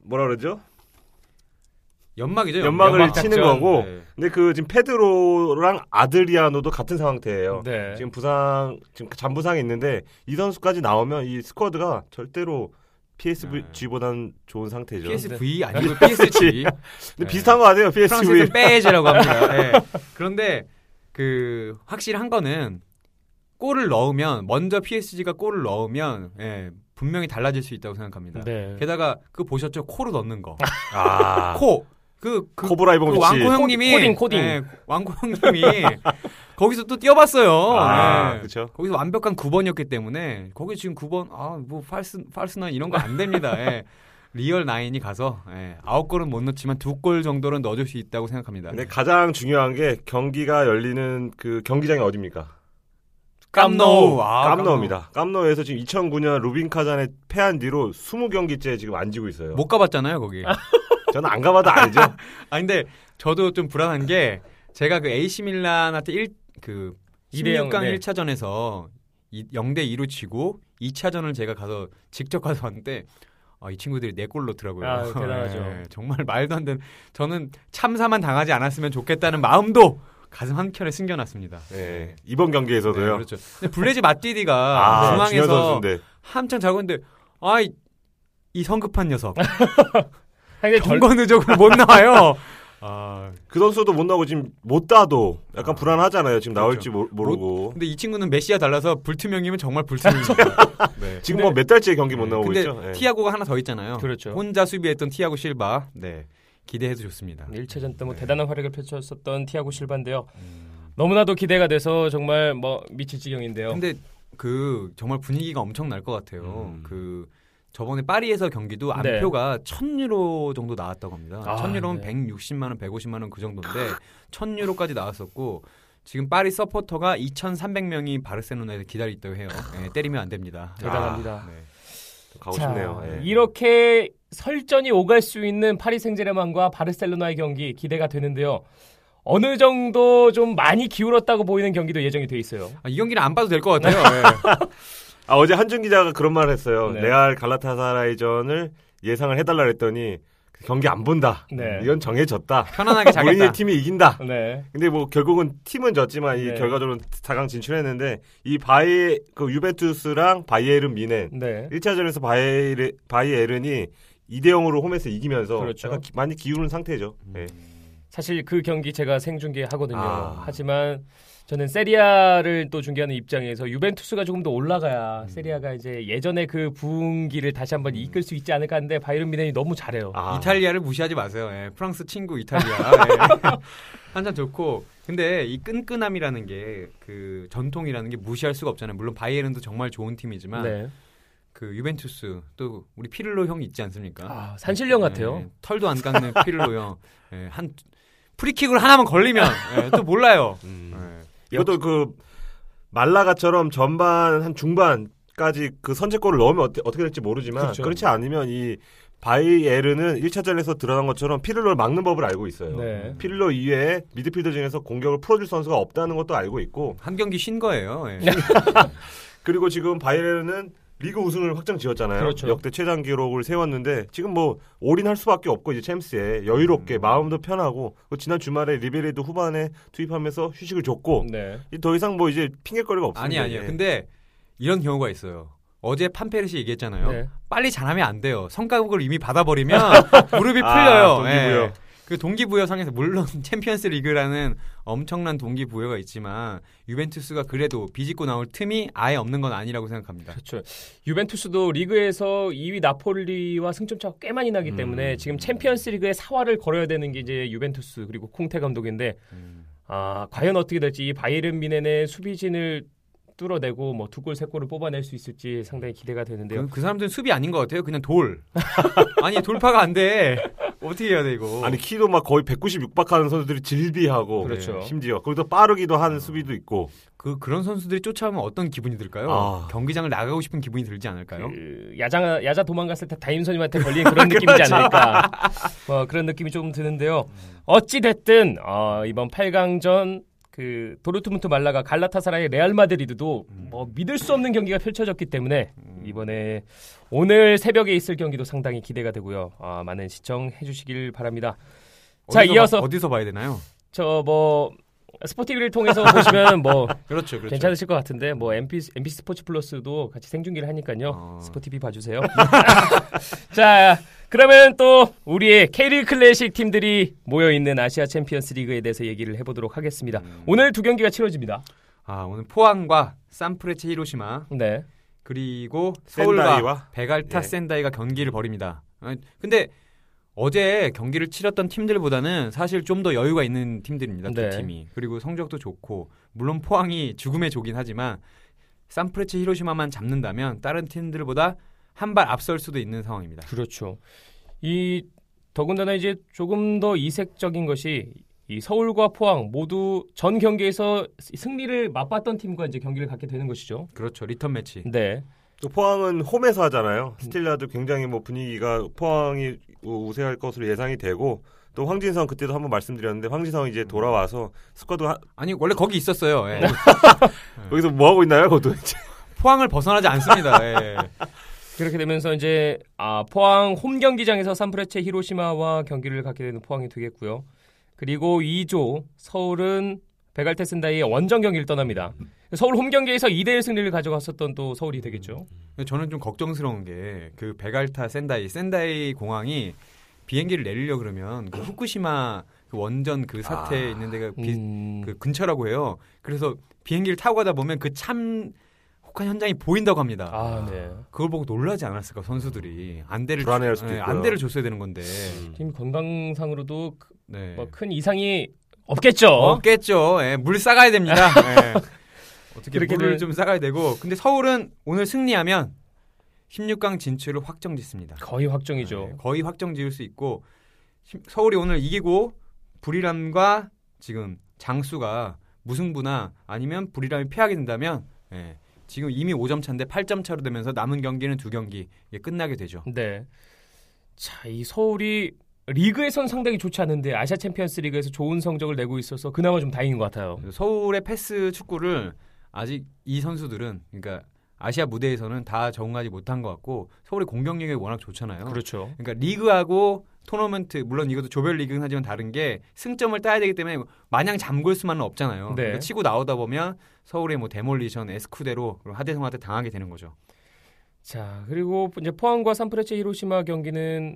뭐라 그러죠? 연막이죠. 연막 을 연막 치는 작전. 거고. 네. 근데 그 지금 페드로랑 아드리아노도 같은 상태예요. 네. 지금 부상 지금 잔부상이 있는데 이 선수까지 나오면 이 스쿼드가 절대로 PSG보다는 좋은 상태죠. PSV 아니고 PSG. (laughs) 근데 네. 비슷한 거 아니에요? PSV. 프랑스에서 빼지라고 합니다. (laughs) 네. 그런데 그 확실한 거는 골을 넣으면 먼저 PSG가 골을 넣으면 예, 분명히 달라질 수 있다고 생각합니다. 네. 게다가 그 보셨죠? 코로 넣는 거. 아. 코. 그, 그, 코브라 그. 왕코 형님이 코딩, 코딩. 예, 왕코 형님이 (laughs) 거기서 또 뛰어봤어요. 아, 예. 그렇죠. 거기서 완벽한 9번이었기 때문에 거기 지금 9번 아뭐 false false나 이런 거 안 됩니다. 예. (laughs) real nine이 가서 예, 9골은 못 넣지만 2골 정도는 넣어줄 수 있다고 생각합니다. 근데 가장 중요한 게 경기가 열리는 그 경기장이 어디입니까? 깜노우. 아, 깜노입니다. 깜노에서 지금 2009년 루빈카잔에 패한 뒤로 20경기째 지금 안 지고 있어요. 못 가봤잖아요 거기. (laughs) 저는 안 가봐도 알죠. (laughs) 아 근데 저도 좀 불안한 게 제가 그 AC 밀란한테 1그 이대 영, 16강 네. 1차전에서 0대 2로 치고 2차전을 제가 가서 직접 가서 봤는데 아, 이 친구들이 네 골 넣더라고요. 아, 대단하죠. 예, (laughs) 정말 말도 안 되는 저는 참사만 당하지 않았으면 좋겠다는 마음도 가슴 한켠에 숨겨놨습니다. 네, 이번 경기에서도요. 네, 그렇죠. 근데 블레즈 마띠디가 아, 중앙에서. 한참 자고 있는데 아이 이 성급한 녀석 (laughs) 절, 경고 누적으로 못 나와요. (laughs) 아 그 선수도 못 나오고 지금 못 따도 약간 아. 불안하잖아요. 지금 그렇죠. 나올지 모, 모르고. 근데 이 친구는 메시와 달라서 불투명이면 정말 불투명입니다. (laughs) 네. 지금 뭐 몇 달째 경기 못 나오고 근데 있죠. 예. 티아고가 하나 더 있잖아요. 그렇죠. 혼자 수비했던 티아고 실바. 네. 기대해도 좋습니다. 1차전 때뭐 네. 대단한 활약을 펼쳤었던 티아고 실바인데요. 너무나도 기대가 돼서 정말 뭐 미칠 지경인데요. 근데 그 정말 분위기가 엄청 날 것 같아요. 음. 그 저번에 파리에서 경기도 네. 안표가 1000유로 정도 나왔다고 합니다. 아, 1000유로면 네. 160만 원, 150만 원 그 정도인데 1000유로까지 나왔었고 지금 파리 서포터가 2,300명이 바르셀로나에서 기다리고 있다고 해요. 네, 때리면 안 됩니다. 대단합니다. 네. 가고 자, 싶네요. 예. 이렇게 설전이 오갈 수 있는 파리 생제르맹과 바르셀로나의 경기 기대가 되는데요. 어느 정도 좀 많이 기울었다고 보이는 경기도 예정이 돼 있어요. 아, 이 경기는 안 봐도 될 것 같아요. 네. (laughs) 아, 어제 한준 기자가 그런 말을 했어요. 네. 레알 갈라타사라이전을 예상을 해달라 그랬더니 경기 안 본다. 네. 이건 정해졌다. 편안하게 자겠다. 우리네 팀이 이긴다. 네. 근데 뭐 결국은 팀은 졌지만 이 네. 결과적으로 4강 진출했는데 이 바이 그 유벤투스랑 바이에른 미넨 네. 1차전에서 바이에르, 바이에른이 2대 0으로 홈에서 이기면서 그렇죠. 약간 기- 많이 기우는 상태죠. 예. 사실 그 경기 제가 생중계 하거든요. 아. 하지만 저는 세리아를 또 중계하는 입장에서 유벤투스가 조금 더 음. 올라가야 세리아가 이제 예전의 그 부흥기를 다시 한번 이끌 수 있지 않을까 하는데 바이른 미넨이 너무 잘해요. 아. 이탈리아를 무시하지 마세요. 예, 프랑스 친구 이탈리아. (laughs) 예. (laughs) 한잔 좋고. 근데 이 끈끈함이라는 게 그 전통이라는 게 무시할 수가 없잖아요. 물론 바이에른도 정말 좋은 팀이지만 네. 그 유벤투스 또 우리 피를로 형이 있지 않습니까? 아, 산신령 같아요. 예, 털도 안 깎는 피를로 형. 예, 한 프리킥을 하나만 걸리면 예, 또 몰라요. 음. 예. 이것도 그 말라가처럼 전반 한 중반까지 그 선제골을 넣으면 어떻게, 어떻게 될지 모르지만 그렇죠. 그렇지 않으면 이 바이에른은 1차전에서 드러난 것처럼 피를로를 막는 법을 알고 있어요. 네. 피를로 이외에 미드필더 중에서 공격을 풀어줄 선수가 없다는 것도 알고 있고 한 경기 쉰 거예요. 예. (laughs) 그리고 지금 바이에른은 리그 우승을 확정 지었잖아요. 그렇죠. 역대 최장 기록을 세웠는데 지금 뭐 올인할 수밖에 없고 이제 챔스에 여유롭게 음. 마음도 편하고 그 지난 주말에 리베리도 후반에 투입하면서 휴식을 줬고 네. 더 이상 뭐 이제 핑계거리가 없습니다. 아니 아니에요. 예. 근데 이런 경우가 있어요. 어제 판페르시 얘기했잖아요. 네. 빨리 잘하면 안 돼요. 성과급을 이미 받아버리면 (laughs) 무릎이 아, 풀려요. 예. 그 동기부여 상에서 물론 (laughs) 챔피언스 리그라는 엄청난 동기부여가 있지만 유벤투스가 그래도 비집고 나올 틈이 아예 없는 건 아니라고 생각합니다. 그렇죠. 유벤투스도 리그에서 2위 나폴리와 승점 차가 꽤 많이 나기 음. 때문에 지금 챔피언스 리그에 사활을 걸어야 되는 게 이제 유벤투스 그리고 콩테 감독인데 아 과연 어떻게 될지 이 바이에른 미넨의 수비진을 뚫어내고 뭐 두 골 세 골을 뽑아낼 수 있을지 상당히 기대가 되는데요. 그, 그 사람들은 수비 아닌 것 같아요. 그냥 돌. (laughs) 아니 돌파가 안 돼. 어떻게 해야 돼 이거? 아니 키도 막 거의 196박하는 선수들이 질비하고 그렇죠. 네, 심지어 거기서 빠르기도 하는 수비도 있고 그 그런 선수들이 쫓아오면 어떤 기분이 들까요? 아. 경기장을 나가고 싶은 기분이 들지 않을까요? 그 야자 야자 도망갔을 때 다임선님한테 걸린 그런 (laughs) 느낌이지 않을까. 뭐 그런 느낌이 조금 드는데요. 어찌 됐든 어, 이번 8강전 그 도르트문트 말라가 갈라타사라의 레알 마드리드도 뭐 믿을 수 없는 경기가 펼쳐졌기 때문에 이번에 오늘 새벽에 있을 경기도 상당히 기대가 되고요. 아, 많은 시청해 주시길 바랍니다. 자, 이어서 봐- 어디서 봐야 되나요? 저뭐 스포티비를 통해서 보시면 뭐 (laughs) 그렇죠, 그렇죠. 괜찮으실 것 같은데 뭐 MP MP 스포츠 플러스도 같이 생중계를 하니까요. 어. 스포티비 봐주세요. (laughs) 자, 그러면 또 우리의 K리그 클래식 팀들이 모여 있는 아시아 챔피언스 리그에 대해서 얘기를 해보도록 하겠습니다. 음. 오늘 두 경기가 치러집니다. 아 오늘 포항과 산프레체 히로시마 네, 그리고 서울과 센다이와 베갈타 예. 센다이가 경기를 벌입니다. 아, 근데 어제 경기를 치렀던 팀들보다는 사실 좀 더 여유가 있는 팀들입니다. 두 네. 팀이 그리고 성적도 좋고 물론 포항이 죽음의 조긴 하지만 산프레체 히로시마만 잡는다면 다른 팀들보다 한 발 앞설 수도 있는 상황입니다. 그렇죠. 이 더군다나 이제 조금 더 이색적인 것이 이 서울과 포항 모두 전 경기에서 승리를 맛봤던 팀과 이제 경기를 갖게 되는 것이죠. 그렇죠. 리턴 매치. 네, 또 포항은 홈에서 하잖아요. 스틸야드 굉장히 뭐 분위기가 포항이 우- 우세할 것으로 예상이 되고 또 황진성 그때도 한번 말씀드렸는데 황진성 이제 돌아와서 스쿼드 하- 아니 원래 거기 있었어요. 예. (laughs) 여기서 뭐 하고 있나요? 그것도 이제 포항을 벗어나지 않습니다. 예. 그렇게 되면서 이제 아, 포항 홈 경기장에서 산프레체 히로시마와 경기를 갖게 되는 포항이 되겠고요. 그리고 2조 서울은 베갈타 센다이의 원정 경기를 떠납니다. 서울 홈 경기에서 2대 1 승리를 가져갔었던 또 서울이 되겠죠. 저는 좀 걱정스러운 게 그 베갈타 센다이 센다이 공항이 비행기를 내리려 그러면 그 후쿠시마 그 원전 그 사태 아. 있는 데가 비, 음, 그 근처라고 해요. 그래서 비행기를 타고 가다 보면 그 참 혹한 현장이 보인다고 합니다. 아, 네. 그걸 보고 놀라지 않았을까 선수들이 안대를 불안해할 수도 예, 있고요. 안대를 줬어야 되는 건데. 팀 건강상으로도 크- 네. 뭐큰 이상이 없겠죠. 없겠죠. 예, 물 싸가야 됩니다. (laughs) 예. 어떻게 그렇게 물을 될- 좀 싸가야 되고. 근데 서울은 오늘 승리하면 16강 진출을 확정 짓습니다. 거의 확정이죠. 네, 거의 확정 지을 수 있고 심- 서울이 오늘 이기고 부리람과 지금 장쑤가 무승부나 아니면 부리람이 패하게 된다면 예, 지금 이미 5점 차인데 8점 차로 되면서 남은 경기는 두 경기 끝나게 되죠. 네. 자, 이 서울이 리그에선 상당히 좋지 않은데 아시아 챔피언스 리그에서 좋은 성적을 내고 있어서 그나마 좀 다행인 것 같아요. 서울의 패스 축구를 아직 이 선수들은 그러니까 아시아 무대에서는 다 적응하지 못한 것 같고 서울의 공격력이 워낙 좋잖아요. 그렇죠. 그러니까 리그하고 토너먼트 물론 이것도 조별 리그는 하지만 다른 게 승점을 따야 되기 때문에 마냥 잠글 수만은 없잖아요. 네. 그러니까 치고 나오다 보면 서울의 뭐 데몰리션, 에스쿠데로 하대성한테 당하게 되는 거죠. 자, 그리고 이제 포항과 산프레체 히로시마 경기는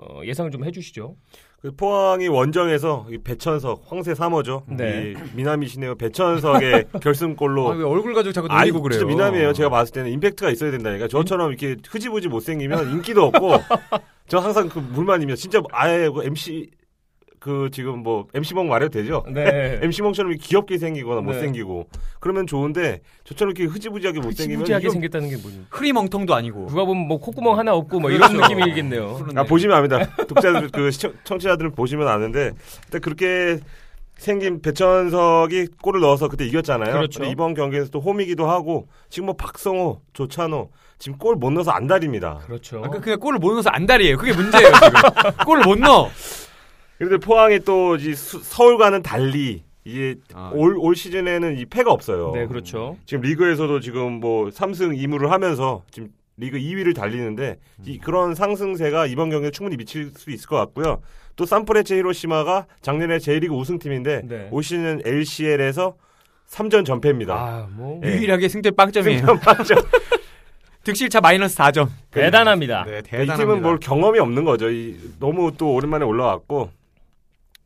어, 예상을 좀 해주시죠. 그 포항이 원정에서 이 배천석 황새 3호죠. 네. 이 미남이시네요. 배천석의 (laughs) 결승골로 아, 왜 얼굴 가지고 자꾸 놀리고 그래요? 진짜 미남이에요. 제가 봤을 때는 임팩트가 있어야 된다니까. 저처럼 이렇게 흐지부지 못생기면 인기도 없고, (laughs) 저 항상 그 물만이면 진짜 아예 그 MC 그 지금 뭐 MC몽 말해도 되죠? 네. (laughs) MC몽처럼 귀엽게 생기거나 네. 못생기고 그러면 좋은데 저처럼 이렇게 흐지부지하게 못생기면 지부지하게 이건- 생겼다는 게 뭐지? 흐리멍텅도 아니고. 누가 보면 뭐 콧구멍 하나 없고 뭐 이런 그렇죠. 느낌이겠네요. 아 보시면 압니다. 독자들 그 시청, 청취자들은 보시면 아는데 일단 그렇게 생긴 배천석이 골을 넣어서 그때 이겼잖아요. 그렇죠. 이번 경기에서 또 홈이기도 하고 지금 뭐 박성호, 조찬호 지금 골 못 넣어서 안달입니다. 그렇죠. 아까 그냥 골을 못 넣어서 안달이에요. 그게 문제예요 지금. (laughs) 골을 못 넣어. 그런데 포항이 또이 수- 서울과는 달리 이게 아. 올, 올 시즌에는 이 패가 없어요. 네, 그렇죠. 지금 리그에서도 지금 뭐 3승 2무를 하면서 지금 리그 2위를 달리는데 이 그런 상승세가 이번 경기에 충분히 미칠 수 있을 것 같고요. 또 산프레체 히로시마가 작년에 J리그 우승팀인데 네. 올 시즌 LCL에서 3전 전패입니다. 아, 뭐 예. 유일하게 승점 빵점이에요. 승점 빵점. (laughs) 득실차 마이너스 4점. 대단합니다. 네, 이 대단합니다. 팀은 뭘 경험이 없는 거죠. 이, 너무 또 오랜만에 올라왔고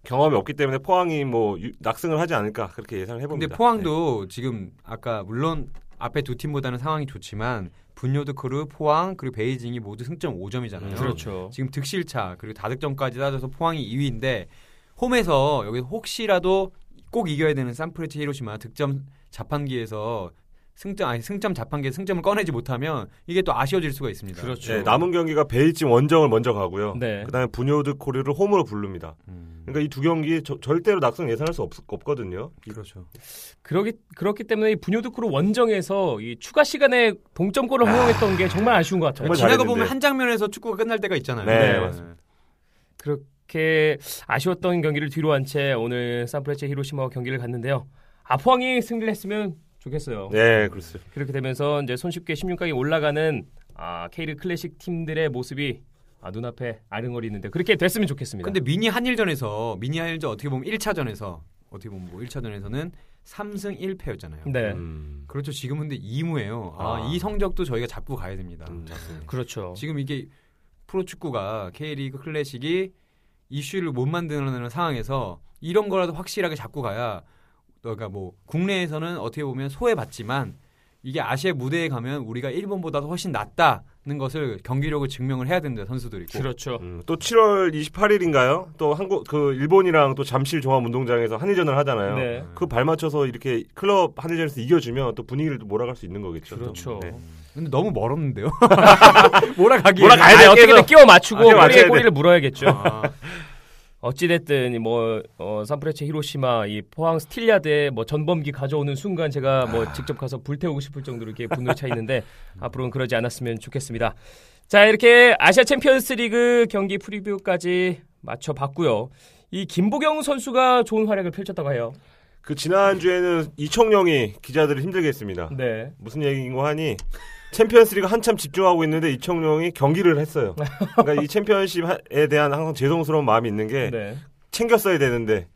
경험이 없기 때문에 포항이 뭐 유- 낙승을 하지 않을까 그렇게 예상을 해봅니다. 근데 포항도 지금 아까 물론 앞에 두 팀보다는 상황이 좋지만 분요드크루, 포항 그리고 베이징이 모두 승점 5점이잖아요. 음, 그렇죠. 지금 득실차 그리고 다득점까지 따져서 포항이 2위인데 홈에서 여기 혹시라도 꼭 이겨야 되는 산프레체 히로시마 득점 자판기에서 승점 아니 승점 자판기에 승점을 꺼내지 못하면 이게 또 아쉬워질 수가 있습니다. 그렇죠. 네, 남은 경기가 베이징 원정을 먼저 가고요. 네. 그다음에 분요드 코리를 홈으로 부릅니다. 음, 그러니까 이 두 경기 저- 절대로 낙승 예상할 수 없, 없거든요. 그렇죠. 그러기 그렇기 때문에 이 분요드크루 원정에서 이 추가 시간에 동점골을 허용했던 게 정말 아쉬운 것 같아요. 정말 지나가. 보면 한 장면에서 축구가 끝날 때가 있잖아요. 네, 맞습니다. 그렇게 아쉬웠던 경기를 뒤로 한 채 오늘 산프레체 히로시마와 경기를 갔는데요. 아 포항이 승리를 했으면 좋겠어요. 네, 그렇습니다. 그렇게 되면서 이제 손쉽게 16강에 올라가는 아, K리그 클래식 팀들의 모습이 아, 눈앞에 아른거리는데 그렇게 됐으면 좋겠습니다. 근데 미니 한일전에서 미니 한일전 어떻게 보면 1차전에서 어떻게 보면 뭐 1차전에서는 3승 1패였잖아요. 네. 음, 그렇죠. 지금은 근데 2무예요. 아, 아. 이 성적도 저희가 잡고 가야 됩니다. 음. 그렇죠. 지금 이게 프로축구가 K리그 클래식이 이슈를 못 만드는 상황에서 이런 거라도 확실하게 잡고 가야 그러니까 뭐 국내에서는 어떻게 보면 소외받지만 이게 아시아 무대에 가면 우리가 일본보다도 훨씬 낫다 는 것을 경기력을 증명을 해야 된다 선수들이 꼭. 그렇죠. 음, 또 7월 28일인가요? 또 한국 그 일본이랑 또 잠실 종합운동장에서 한일전을 하잖아요. 네. 그발 맞춰서 이렇게 클럽 한일전에서 이겨주면 또 분위기를 또 몰아갈 수 있는 거겠죠. 또. 그렇죠. 네. 근데 너무 멀었는데요. (laughs) 몰아가기. 몰아가야 돼. 어떻게든 끼워 맞추고 아, 꼬리에 돼. 꼬리를 물어야겠죠. 아, (laughs) 어찌됐든 뭐 어, 산프레체 히로시마 이 포항 스틸야드에 뭐 전범기 가져오는 순간 제가 뭐 직접 가서 불태우고 싶을 정도로 이렇게 분노에 차 있는데 (laughs) 앞으로는 그러지 않았으면 좋겠습니다. 자 이렇게 아시아 챔피언스리그 경기 프리뷰까지 맞춰봤고요. 이 김보경 선수가 좋은 활약을 펼쳤다고 해요. 그 지난 주에는 이청용이 기자들을 힘들게 했습니다. 네. 무슨 얘기인고 하니 챔피언스리그 한참 집중하고 있는데 이청용이 경기를 했어요. (laughs) 그러니까 이 챔피언십에 대한 항상 죄송스러운 마음이 있는 게 네. 챙겼어야 되는데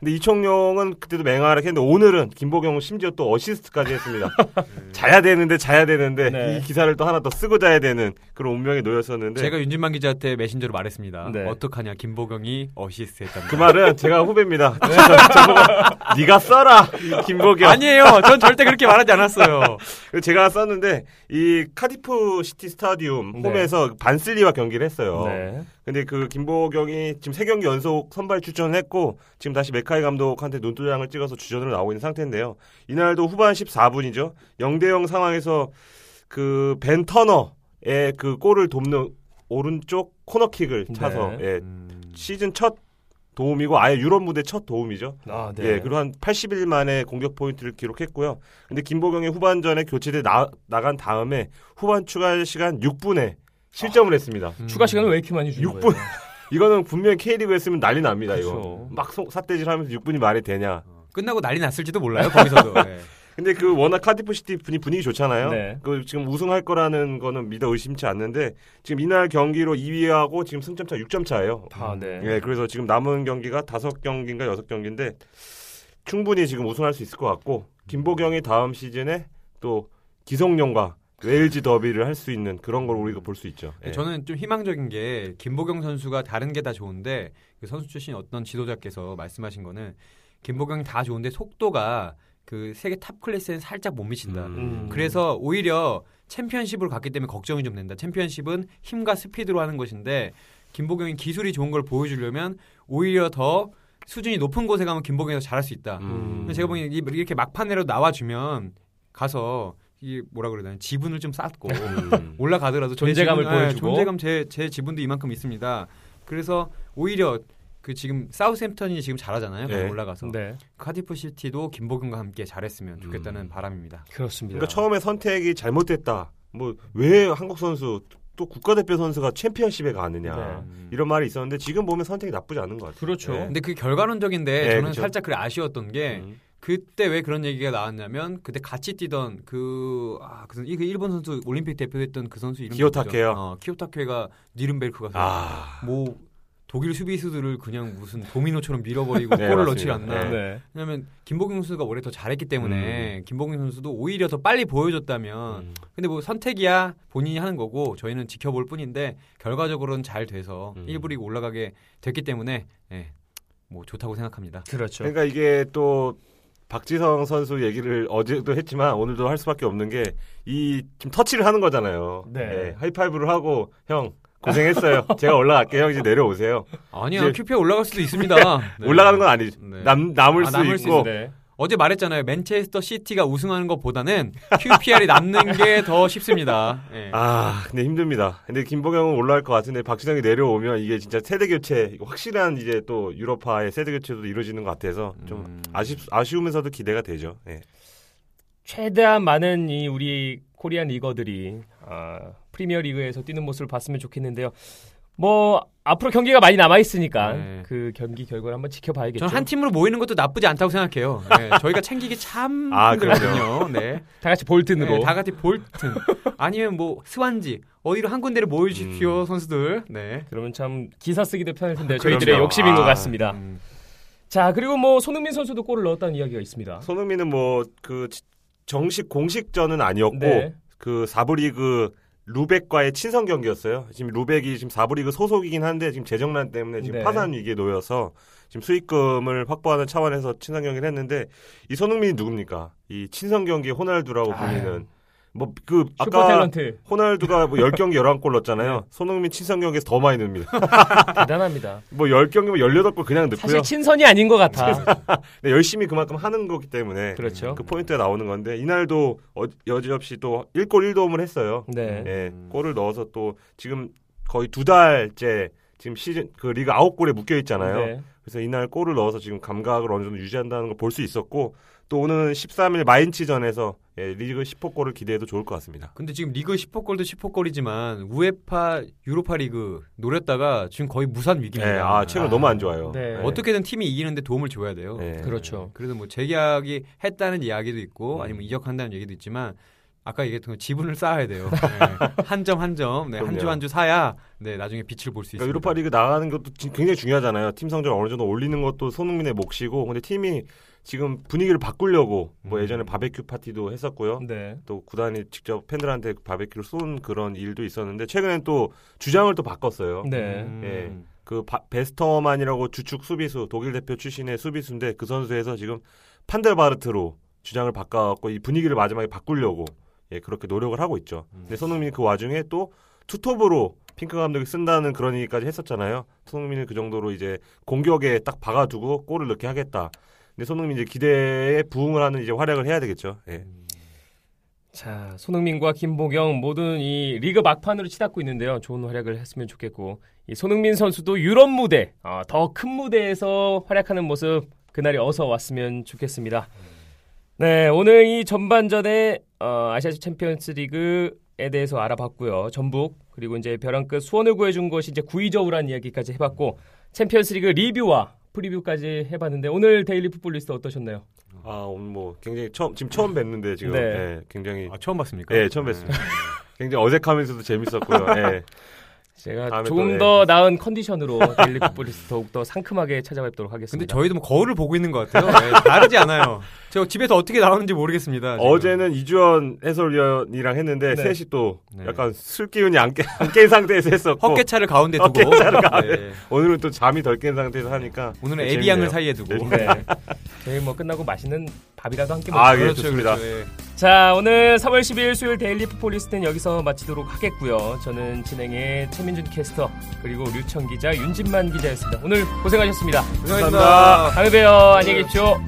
근데 이청용은 그때도 맹활약 했는데 오늘은 김보경은 심지어 또 어시스트까지 했습니다. (laughs) 자야 되는데 자야 되는데 네. 이 기사를 또 하나 더 쓰고 자야 되는 그런 운명에 놓였었는데 제가 윤진만 기자한테 메신저로 말했습니다. 네. 어떡하냐 김보경이 어시스트 했다. 그 말은 제가 후배입니다. (laughs) 저보고 네가 써라 이 김보경. 아니에요. 전 절대 그렇게 말하지 않았어요. (laughs) 제가 썼는데 이 카디프 시티 스타디움 네. 홈에서 반슬리와 경기를 했어요. 네. 근데 그 김보경이 지금 세 경기 연속 선발 출전을 했고 지금 다시 맥카이 감독한테 눈도장을 찍어서 주전으로 나오고 있는 상태인데요. 이날도 후반 14분이죠. 0대0 상황에서 그 벤 터너의 그 골을 돕는 오른쪽 코너킥을 차서 네. 예, 음. 시즌 첫 도움이고 아예 유럽 무대 첫 도움이죠. 아, 네. 예, 그리고 한 80일 만에 공격 포인트를 기록했고요. 근데 김보경이 후반전에 교체돼 나, 나간 다음에 후반 추가 시간 6분에 실점을 했습니다. 음. 추가 시간을 왜 이렇게 많이 주는 6분. 거예요? (laughs) 이거는 분명히 K리그 했으면 난리 납니다, 그렇죠. 이거. 막 소- 삿대질 하면서 6분이 말이 되냐. 끝나고 난리 났을지도 몰라요. 거기서도. (laughs) 네. 근데 그 워낙 카디프 시티 분위, 분위기 좋잖아요. 네. 그 지금 우승할 거라는 거는 믿어 의심치 않는데 지금 이날 경기로 2위하고 지금 승점 차 6점 차예요. 아, 네. 예, 그래서 지금 남은 경기가 다섯 경기인가 여섯 경기인데 충분히 지금 우승할 수 있을 것 같고 김보경이 다음 시즌에 또 기성용과 웨일즈 더비를 할 수 있는 그런 걸 우리가 볼 수 있죠. 예. 저는 좀 희망적인 게 김보경 선수가 다른 게 다 좋은데 그 선수 출신 어떤 지도자께서 말씀하신 거는 김보경이 다 좋은데 속도가 그 세계 탑 클래스에는 살짝 못 미친다. 음. 그래서 오히려 챔피언십으로 갔기 때문에 걱정이 좀 된다. 챔피언십은 힘과 스피드로 하는 것인데 김보경이 기술이 좋은 걸 보여주려면 오히려 더 수준이 높은 곳에 가면 김보경이 더 잘할 수 있다. 음. 제가 보기엔 이- 이렇게 막판으로 나와주면 가서 이게 뭐라 그래야 되나 지분을 좀 쌓고 음. (laughs) 올라가더라도 제 존재감을 지분, 예, 보여주고. 존재감 제, 제 지분도 이만큼 있습니다. 그래서 오히려 그 지금 사우스햄턴이 지금 잘하잖아요. 네. 올라가서 네. 카디프 시티도 김보경과 함께 잘했으면 좋겠다는 음. 바람입니다. 그렇습니다. 그러니까 처음에 선택이 잘못됐다. 뭐 왜 한국 선수 또 국가대표 선수가 챔피언십에 가느냐 네. 이런 말이 있었는데 지금 보면 선택이 나쁘지 않은 것 같아요. 그렇죠. 네. 근데 그 결과론적인데 네, 저는 그쵸. 살짝 그래 아쉬웠던 게 음. 그때 왜 그런 얘기가 나왔냐면 그때 같이 뛰던 그, 아, 그, 그 일본 선수 올림픽 대표했던 그 선수 이름 키오타케요? 어, 키오타케가 니른베르크 가서 아, 뭐 독일 수비수들을 그냥 무슨 도미노처럼 밀어버리고 (laughs) 네, 골을 맞습니다. 넣질 않나. 네. 네. 왜냐면 김보경 선수가 올해 더 잘했기 때문에 음. 김보경 선수도 오히려 더 빨리 보여줬다면 음. 근데 뭐 선택이야 본인이 하는 거고 저희는 지켜볼 뿐인데 결과적으로는 잘 돼서 음. 1부 리그 올라가게 됐기 때문에 예, 뭐 좋다고 생각합니다. 그렇죠. 그러니까 이게 또 박지성 선수 얘기를 어제도 했지만 오늘도 할 수밖에 없는 게 이 지금 터치를 하는 거잖아요. 네. 하이파이브를 하고 형 고생했어요. (laughs) 제가 올라갈게요. 이제 내려오세요. 아니야 이제- QPR 올라갈 수도 있습니다. 네. (laughs) 올라가는 건 아니죠. 네. 남 남을 아, 수 남을 수 있고 네. 어제 말했잖아요. 맨체스터 시티가 우승하는 것보다는 QPR이 남는 게 더 쉽습니다. 예. 아, 근데 힘듭니다. 근데 김보경은 올라갈 것 같은데 박지성이 내려오면 이게 진짜 세대 교체, 확실한 이제 또 유럽파의 세대 교체도 이루어지는 것 같아서 좀 음. 아쉽 아쉬우면서도 기대가 되죠. 예. 최대한 많은 이 우리 코리안 리거들이 아, 프리미어 리그에서 뛰는 모습을 봤으면 좋겠는데요. 뭐 앞으로 경기가 많이 남아 있으니까 네. 그 경기 결과를 한번 지켜봐야겠죠. 저는 한 팀으로 모이는 것도 나쁘지 않다고 생각해요. 네, (laughs) 저희가 챙기기 참 아, 힘들거든요. 네. (laughs) 다 같이 볼튼으로. 네, 다 같이 볼튼 아니면 뭐 스완지 어디로 한 군데를 모여주십시오 음. 선수들. 네. 그러면 참 기사 쓰기도 편할 텐데 그럼요. 저희들의 욕심인 것 아. 같습니다. 음. 자 그리고 뭐 손흥민 선수도 골을 넣었다는 이야기가 있습니다. 손흥민은 뭐 그 정식 공식전은 아니었고 네. 그 4부 리그 루벡과의 친선 경기였어요. 지금 루벡이 지금 4부 리그 소속이긴 한데 지금 재정난 때문에 지금 네. 파산 위기에 놓여서 지금 수익금을 확보하는 차원에서 친선 경기를 했는데 이 손흥민이 누굽니까? 이 친선 경기 호날두라고 불리는 뭐 그 아까 탤런트 호날두가 뭐 10경기 11골 넣었잖아요. 손흥민 친선 경기에서 더 많이 넣습니다. (laughs) 대단합니다. 뭐 10경기면 18골 그냥 넣고요. 사실 친선이 아닌 것 같아. (laughs) 네, 열심히 그만큼 하는 거기 때문에 그렇죠. 그 포인트가 나오는 건데 이날도 어, 여지없이 또 1골 1도움을 했어요. 네. 예, 골을 넣어서 또 지금 거의 두 달째 지금 시즌 그 리그 아홉 골에 묶여 있잖아요. 네. 그래서 이날 골을 넣어서 지금 감각을 어느 정도 유지한다는 걸 볼 수 있었고 또 오는 13일 마인츠전에서 예, 리그 10호 골을 기대해도 좋을 것 같습니다. 근데 지금 리그 10호 골도 10호 골이지만 우에파 유로파 리그 노렸다가 지금 거의 무산 예, 위기입니다. 아 최근 너무 안 좋아요. 네. 어떻게든 팀이 이기는데 도움을 줘야 돼요. 예. 그렇죠. 그래서 뭐 재계약이 했다는 이야기도 있고 음. 아니면 이적한다는 얘기도 있지만 아까 얘기했던 건 지분을 쌓아야 돼요. (laughs) 네. 한점 한 점, 네, 한주 그럼요. 한주 사야 네, 나중에 빛을 볼 수 있습니다. 그러니까 유로파 리그 나가는 것도 지- 굉장히 중요하잖아요. 팀 성적을 어느 정도 올리는 것도 손흥민의 몫이고 근데 팀이 지금 분위기를 바꾸려고 뭐 음. 예전에 바베큐 파티도 했었고요. 네. 또 구단이 직접 팬들한테 바베큐를 쏜 그런 일도 있었는데 최근엔 또 주장을 또 바꿨어요. 네. 음. 예. 그 바- 베스터만이라고 주축 수비수 독일 대표 출신의 수비수인데 그 선수에서 지금 판델바르트로 주장을 바꿔갖고 이 분위기를 마지막에 바꾸려고 예 그렇게 노력을 하고 있죠. 근데 손흥민이 그 와중에 또 투톱으로 핑크 감독이 쓴다는 그런 얘기까지 했었잖아요. 손흥민은 그 정도로 이제 공격에 딱 박아두고 골을 넣게 하겠다. 근데 손흥민 이제 기대에 부응을 하는 이제 활약을 해야 되겠죠. 예. 자, 손흥민과 김보경 모든 이 리그 막판으로 치닫고 있는데요. 좋은 활약을 했으면 좋겠고 이 손흥민 선수도 유럽 무대, 어, 더 큰 무대에서 활약하는 모습 그날이 어서 왔으면 좋겠습니다. 네, 오늘 이 전반전에 어, 아시아 챔피언스 리그에 대해서 알아봤고요. 전북 그리고 이제 벼랑 끝 수원을 구해준 것이 이제 구이저우란 이야기까지 해봤고 챔피언스 리그 리뷰와 프리뷰까지 해봤는데 오늘 데일리 풋볼리스트 어떠셨나요? 아 오늘 뭐 굉장히 처음 지금 처음 뵀는데 지금 네. 예, 굉장히 아, 처음 봤습니까? 예 처음 뵀습니다. (laughs) 굉장히 어색하면서도 재밌었고요. 예. (laughs) 제가 조금 또, 더 나은 컨디션으로 데일리 풋볼리스트 더욱 더 상큼하게 찾아뵙도록 근데 하겠습니다. 저희도 뭐 거울을 보고 있는 것 같아요. 네, 다르지 않아요. 저 집에서 어떻게 나오는지 모르겠습니다. 지금. 어제는 이주연 해설위원이랑 했는데 네. 셋이 또 네. 약간 술 기운이 안, 깨, 안깬 상태에서 했었고 헛개차를 가운데 두고 헛개차를 가운데. 네. 오늘은 또 잠이 덜 깬 상태에서 하니까 오늘은 재밌네요. 에비앙을 사이에 두고 네. 저희 뭐 끝나고 맛있는 밥이라도 함께 먹죠. 아, 예, 그렇죠, 좋습니다. 그렇죠. 예. 자, 오늘 3월 12일 수요일 데일리 풋볼 리스트는 여기서 마치도록 하겠고요. 저는 진행의 최 민준 캐스터 그리고 류청 기자, 윤진만 기자였습니다. 오늘 고생하셨습니다. 고생하셨습니다. 다음에 봬요. 안녕히 계십시오.